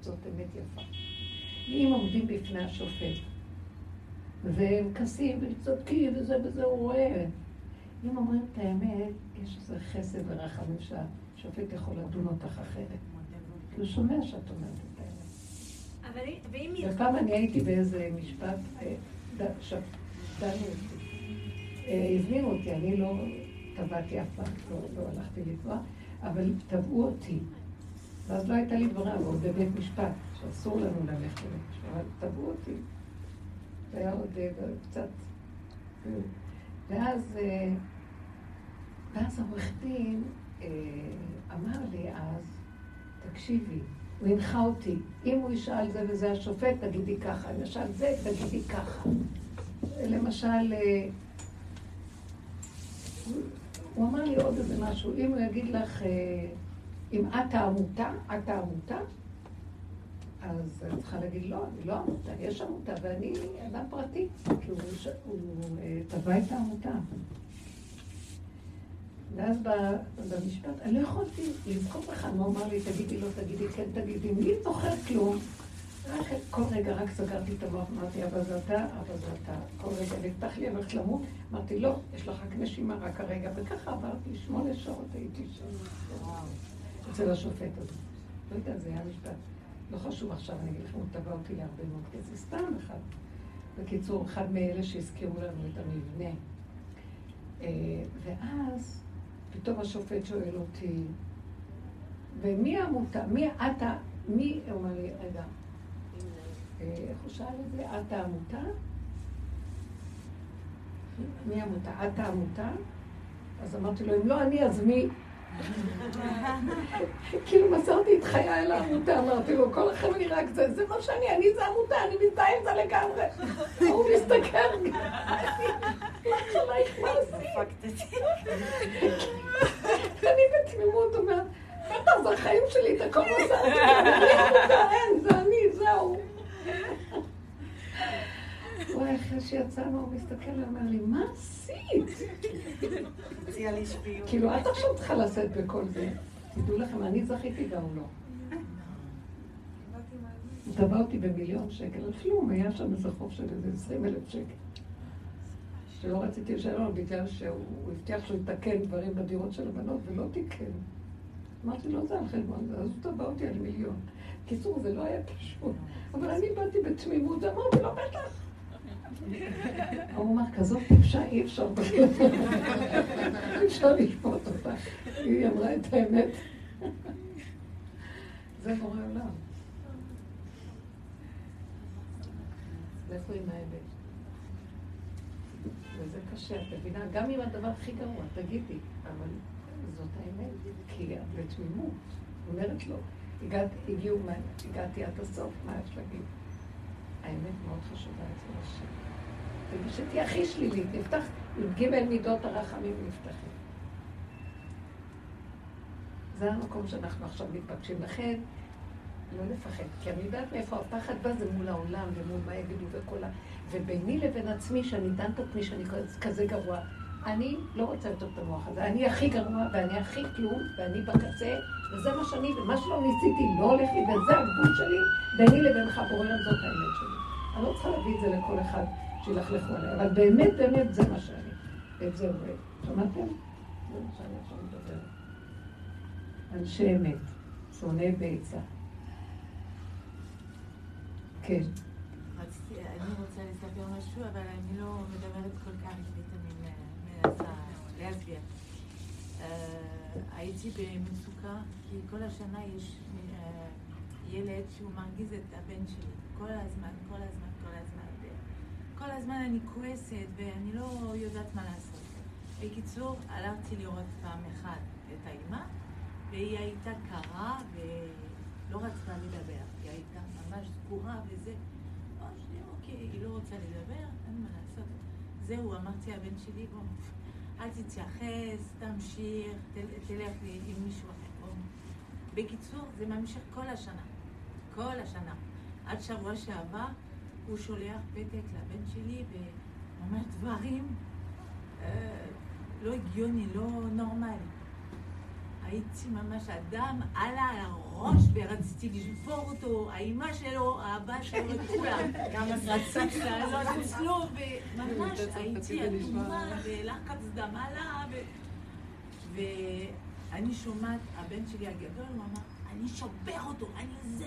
זאת אמת יפה. אם עומדים בפני השופט, והם כסים וצודקים וזה וזה, הוא רואה. אם אומרים את האמת, יש איזה חסד ורחמים שהשופט יכול לדון אותך אחרת. כי הוא שומע שאת אומרת את האמת. ופעם אני הייתי באיזה משפט, אה, דנו אותי. אה, הזמינו אותי, אני לא טבעתי אף פעם, לא, לא הלכתי לתבוע, אבל תבעו אותי. ואז לא הייתה לי ברירה, ועוד בבית משפט, שאסור לנו ללכת לבית משפט, אבל תבעו אותי. היה עוד אה, קצת... ואז, אה, ואז העורך דין אה, אמר לי אז, תקשיבי, הוא הנחה אותי, אם הוא ישאל זה וזה השופט, תגידי ככה, אם ישאל זה, תגידי ככה. למשל, הוא אמר לי עוד איזה משהו, אם הוא יגיד לך, אם את העמותה, את העמותה, אז אני צריכה להגיד, לא, אני לא עמותה, יש עמותה, ואני אדם פרטי, כי הוא, הוא תבע את העמותה. ואז במשפט, אני לא יכולתי לבחור לך, הוא אמר לי, תגידי לא, תגידי כן, תגידי, מי זוכר כלום? רק כל רגע רק סגרתי את המוח, אמרתי, אבל זה אתה, אבל זה אתה. כל רגע נפתח לי, הולכת למות, אמרתי, לא, יש לך רק נשימה רק הרגע, וככה עברתי, שמונה שעות הייתי שם. אצל השופט הזה. לא יודע, זה היה משפט. לא חשוב עכשיו, אני אגיד לכם, הוא תבע אותי להרבה מאוד כסף, סתם אחד. בקיצור, אחד מאלה שהזכירו לנו את המבנה. אה, ואז פתאום השופט שואל אותי, ומי העמותה? מי את ה... מי, הוא אומר לי, רגע, אה, איך הוא שאל את זה? את העמותה? מי העמותה? את העמותה? אז אמרתי לו, אם לא אני, אז מי? כאילו מסרתי את חיי אל העמותה, אמרתי לו, כל החיים אני רק זה, זה מה שאני, אני זה עמותה, אני מזדהה עם זה לגמרי. הוא מסתכל, מה שלייך, מה עשית? אני בתמימות אומרת, בטח, זה החיים שלי, את הכל מסרתי, אני עמותה, אין, זה אני, זהו. וואי, אחרי שיצאנו, הוא מסתכל ואומר לי, מה עשית? כאילו, את עכשיו צריכה לשאת בכל זה. תדעו לכם, אני זכיתי והוא לא. הוא תבע אותי במיליון שקל, על כלום, היה שם איזה חוב של איזה עשרים אלף שקל. שלא רציתי לשלם בגלל שהוא הבטיח שהוא יתקן דברים בדירות של הבנות ולא תיקן. אמרתי לו, זה על חשבון זה, אז הוא תבע אותי על מיליון. קיצור, זה לא היה פשוט. אבל אני באתי בתמימות, אמרתי לו, בטח. הוא אמר, כזאת טיפשה אי אפשר אי אפשר לשפוט אותה. היא אמרה את האמת. זה בורא עולם. לכו עם האמת. וזה קשה, את מבינה? גם אם הדבר הכי גרוע, תגידי, אבל זאת האמת, כי בתמימות. אומרת לו, הגעתי עד הסוף, מה יש להגיד? האמת מאוד חשובה אצל השם. ושתהיה הכי שלילית, נפתח, י"ג מידות הרחמים נפתחים. זה המקום שאנחנו עכשיו מתבקשים. לכן, לא לפחד, כי אני יודעת מאיפה הפחד בא, זה מול העולם ומול מה יגידו וכל ה... וביני לבין עצמי, שאני דן את עצמי שאני כזה גרוע, אני לא רוצה יותר את המוח הזה. אני הכי גרוע, ואני הכי כלום, ואני בקצה, וזה מה שאני, ומה שלא ניסיתי לא הולך לי, וזה הגבול שלי, ביני לבינך בורר זאת האמת שלי. אני לא צריכה להביא את זה לכל אחד. שילכלכו עליי, אבל באמת, באמת זה מה שאני. את זה עובד. שמעתם? זה מה שאני עכשיו מדברת. אנשי אמת, שונאי בעצה. כן. רציתי, אני רוצה לספר משהו, אבל אני לא מדברת כל כך עברית, אני מנסה להסביר. הייתי במצוקה, כי כל השנה יש אה, ילד שהוא מרגיז את הבן שלי. כל הזמן, כל הזמן, כל הזמן. כל הזמן אני כועסת ואני לא יודעת מה לעשות. בקיצור, הלכתי לראות פעם אחת את האימא, והיא הייתה קרה ולא רצתה לדבר. היא הייתה ממש סגורה וזה. אוקיי, היא לא רוצה לדבר, אין מה לעשות. זהו, אמרתי הבן שלי, בוא, אל תתייחס, תמשיך, תלך עם מישהו אחר. בקיצור, זה ממשיך כל השנה. כל השנה. עד שבוע שעבר הוא שולח פתק לבן שלי ואומר דברים אה, לא הגיוני, לא נורמלי. הייתי ממש אדם עלה על הראש ורציתי לשבור אותו, האימא שלו, האבא שלו, את כולם. גם רציתי לעלות אצלו, וממש הייתי אדומה, ולחץ דם עלה, ואני שומעת, הבן שלי הגדול, הוא אמר, אני שובר אותו, אני זבל.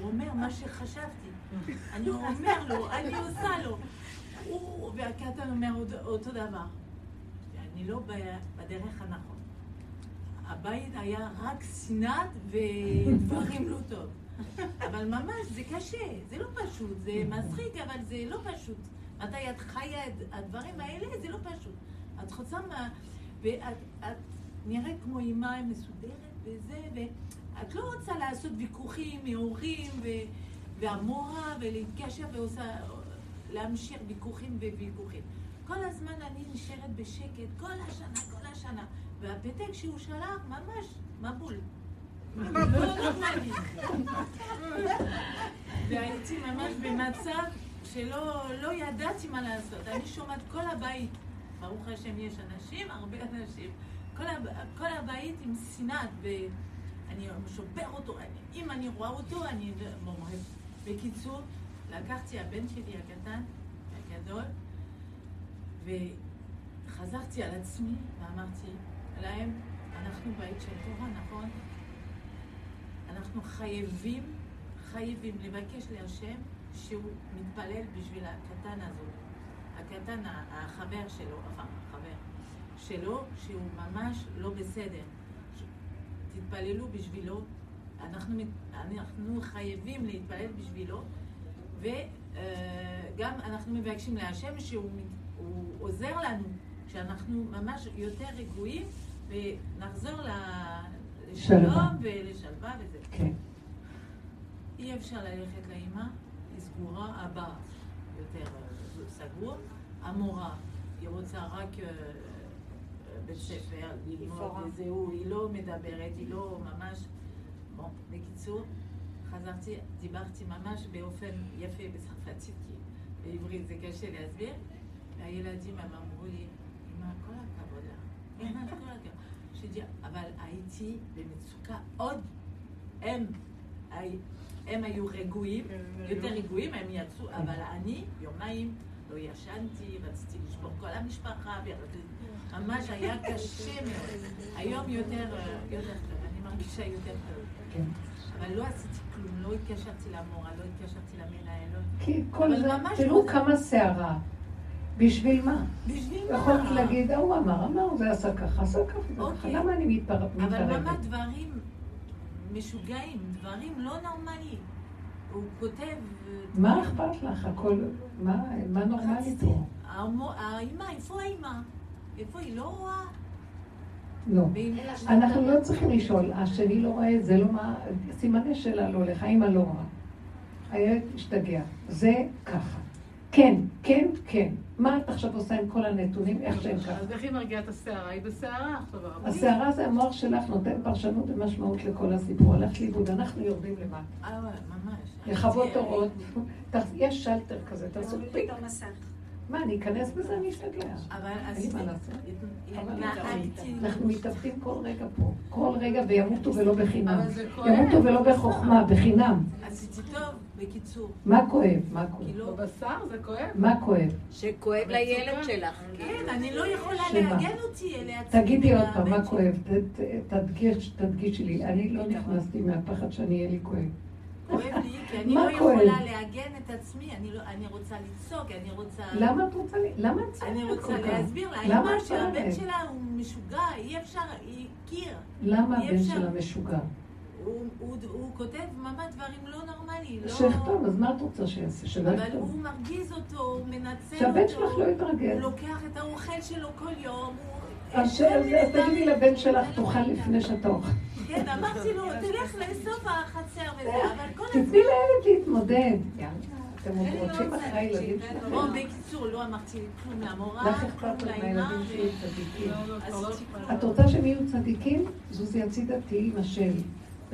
הוא אומר מה שחשבתי. אני אומר לו, אני עושה לו. והקטן אומר אותו דבר. אני לא בדרך הנכון. הבית היה רק שנאת ודברים לא טוב. אבל ממש, זה קשה, זה לא פשוט, זה מצחיק, אבל זה לא פשוט. מתי את חיה את הדברים האלה, זה לא פשוט. את חוצה מה... ואת נראית כמו אימה מסודרת וזה, ואת לא רוצה לעשות ויכוחים מהורים והמורה ולהתקשר ועושה, להמשיך ויכוחים וויכוחים. כל הזמן אני נשארת בשקט, כל השנה, כל השנה. והפתק שהוא שלח, ממש מבול. והייתי ממש במצב שלא לא ידעתי מה לעשות. אני שומעת כל הבית, ברוך השם יש אנשים, הרבה אנשים. כל, הב... כל הבית עם שנאת, ואני שובר אותו, אם אני רואה אותו, אני אומרת. בקיצור, לקחתי הבן שלי הקטן, הגדול, וחזרתי על עצמי ואמרתי להם, אנחנו בית של תורה, נכון? אנחנו חייבים, חייבים לבקש להשם שהוא מתפלל בשביל הקטן הזאת. הקטן, החבר שלו, החבר שלו, שהוא ממש לא בסדר. תתפללו בשבילו, אנחנו, אנחנו חייבים להתפלל בשבילו, וגם אנחנו מבקשים להשם שהוא עוזר לנו, שאנחנו ממש יותר רגועים ונחזור לשלום ולשלווה וזה. כן. אי אפשר ללכת לאימא, היא סגורה, אבא יותר סגור, המורה, היא רוצה רק אה, בית ספר, ללמוד וזהו, היא לא מדברת, היא לא ממש... בוא, בקיצור, חזרתי, דיברתי ממש באופן יפה בצרפתית, כי בעברית זה קשה להסביר, והילדים אמרו לי, כל הכבוד לך, כל הכבוד. אבל הייתי במצוקה עוד, הם, הם היו רגועים, יותר רגועים, הם יצאו, אבל אני יומיים לא ישנתי, רציתי לשבור כל המשפחה, ממש היה קשה מאוד. היום יותר, יותר טוב, אני מרגישה יותר טוב. כן. אבל לא עשיתי כלום, לא התקשרתי למורה, לא התקשרתי למנהל. לא- כי כל זה, תראו כמה סערה. בשביל מה? בשביל מה? יכולתי להגיד, ההוא אמר, אמר, זה עשה ככה, עשה ככה, אוקיי. למה אני מתערבת? אבל ממש דברים משוגעים, דברים לא נורמליים. הוא כותב... מה אכפת לך? הכל... מה נורמלי פה? האימא, איפה האימא? איפה היא לא רואה? לא. אנחנו לא צריכים לשאול, השני לא רואה, זה לא מה, סימני שאלה לא הולך, האמא לא רואה. הילד השתגע. זה ככה. כן, כן, כן. מה את עכשיו עושה עם כל הנתונים, איך שהם ככה? אז איך היא מרגיעה את הסערה? היא בסערה עכשיו. הסערה זה המוח שלך נותן פרשנות ומשמעות לכל הסיפור. הלכת לאיבוד, אנחנו יורדים למטה. אה, ממש. לכבות אורות. יש שלטר כזה, תעשו פיק. מה, אני אכנס בזה? אני אשתגע. אבל עשיתי... אנחנו מתאבדים כל רגע פה. כל רגע וימותו ולא בחינם. ימותו ולא בחוכמה, בחינם. עשיתי טוב. בקיצור. מה כואב? מה כואב? כאילו, בבשר זה כואב? מה כואב? שכואב לילד שלך. כן, אני לא יכולה? להגן אותי לעצמי. תגידי עוד פעם, מה כואב? ת- ת- תדגיש, תדגישי לי. אני לא נכנסתי מהפחד שאני אהיה לי כואב. כואב לי, כי אני לא? יכולה להגן את עצמי, אני לא- אני רוצה לצעוק, אני רוצה... למה את רוצה לי? למה את אני צועקת רוצה כל כך? להסביר למה לאמא את שהבן? שלה הוא משוגע, אי אפשר, היא קיר. למה הבן. שלה משוגע? הוא- הוא הוא כותב ממש דברים לא נורמליים, לא... שיכתוב, אז מה את רוצה שיעשה? שלא אבל יכתוב. הוא מרגיז אותו, הוא מנצל שהבן אותו. שלך לא יתרגז. הוא לוקח את האוכל שלו כל יום. הוא- אז תגידי. לבן שלך, תאכל לפני שאתה אוכל. כן, אמרתי לו, תלך לאסוף החצר וזה, אבל כל תתני הזמן... לילד להתמודד. אתם עוד רוצים לא אחרי הילדים שלכם? בוא, בקיצור, לא אמרתי כלום למורה, לך אכפת לך. מהילדים שיהיו צדיקים. אז את רוצה שהם יהיו צדיקים? זוזי הצידה תהיי עם השם.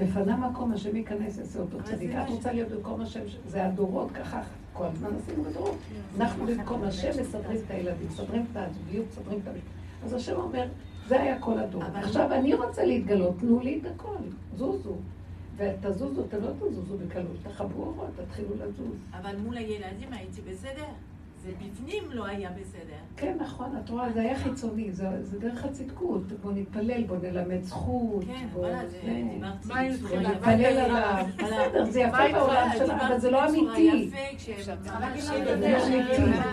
מפנה מקום, השם ייכנס, יעשה אותו צדיק. את מה רוצה להיות במקום השם, זה הדורות, ככה כל הזמן עשינו בדורות. אנחנו במקום השם מסדרים את הילדים, מסדרים את הזוגיות, מסדרים את המשפחה. אז השם אומר, זה היה כל הדור. עכשיו, אני רוצה להתגלות, תנו לי את הכל, זוזו. ותזוזו, אתם לא תזוזו בקלות, תחברו אורות, תתחילו לזוז. אבל מול הילדים הייתי בסדר. זה בפנים לא היה בסדר. כן, נכון, את רואה, זה היה חיצוני, זה, זה דרך הצדקות. בוא נתפלל, בוא נלמד זכות, כן, בוא וואלה, זה זה. דיברתי? יפה. נתפלל עליו. בסדר, זה יפה בעולם שלך, אבל זה לא אמיתי. לא.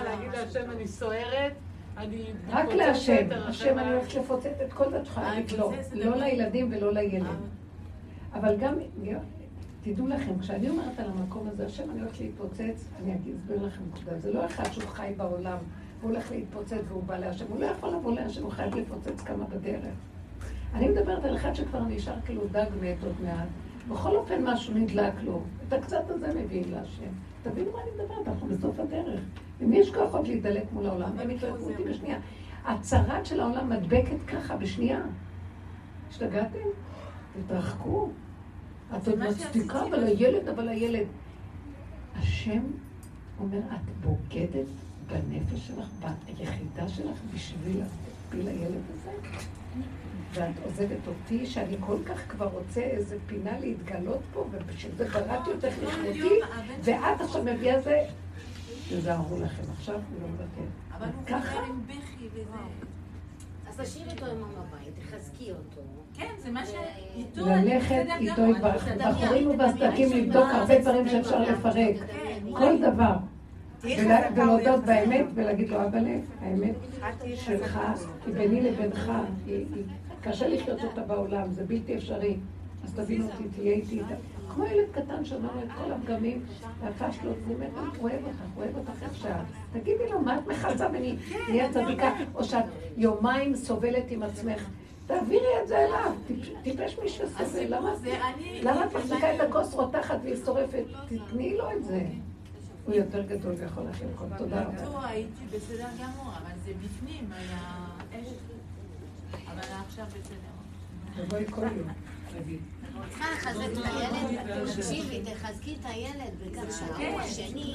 להגיד להשם אני סוערת, אני... רק להשם, השם אני. הולכת לפוצץ את כל יכולה אה, לא, לא. לילדים ולא לילד. אה, אבל גם, תדעו לכם, כשאני אומרת על המקום הזה, השם אני הולכת להתפוצץ, אני אסביר לכם נקודה, זה לא אחד שהוא חי בעולם, והוא הולך להתפוצץ והוא בא להשם, הוא לא יכול לבוא להשם, הוא חייב לפוצץ כמה בדרך. אני מדברת על אחד שכבר נשאר כאילו דג מת עוד מעט, בכל אופן משהו נדלק לו, את הקצת הזה מביאים להשם. תבינו מה אני מדברת, אנחנו בסוף הדרך. למי יש כוח עוד להידלק מול העולם? הם יתלקו אותי בשנייה. הצרת של העולם מדבקת ככה בשנייה. השתגעתם? תתרחקו. את עוד מצדיקה, אבל הילד, אבל הילד. השם אומר, את בוגדת בנפש שלך, ביחידה שלך, בשביל להפיל הילד הזה? ואת עוזבת אותי, שאני כל כך כבר רוצה איזה פינה להתגלות פה, ובשביל זה בראתי אותך כל לכבודי, ואת עכשיו מביאה זה, תזהרו לכם עכשיו, הוא לא מוותר. אבל הוא ככה? חוזר עם בכי וזה. אז תשאירי אותו עם בבית, תחזקי אותו. כן, זה מה אני ללכת איתו. יתברך, בחורים ובסדקים לבדוק הרבה דברים שאפשר לפרק. תדמייני. כל דבר. ולהודות. באמת ולהגיד לו, אבא לב, האמת שלך היא ביני לבינך, קשה לחיות אותה בעולם, זה בלתי אפשרי. אז תבין אותי, תהיה איתי איתה. כמו ילד קטן שאומר לו את כל הפגמים והפשלות, הוא אומר, הוא אוהב אותך, הוא אוהב אותך עכשיו. תגידי לו, מה את מחלצה ממני? נהיה צדיקה, או שאת יומיים סובלת עם עצמך. תעבירי את זה אליו, טיפ- טיפש מי שסובל, למה את מחזיקה את הכוס רותחת והיא שורפת? תתני לו את זה. הוא יותר גדול ויכול להכין הכל. תודה רבה. איתו הייתי בסדר גמור, אבל זה בפנים היה אש. אבל עכשיו בסדר. תבואי כל יום. צריכה לחזק את הילד, תקשיבי, תחזקי את הילד בכך שהאור השני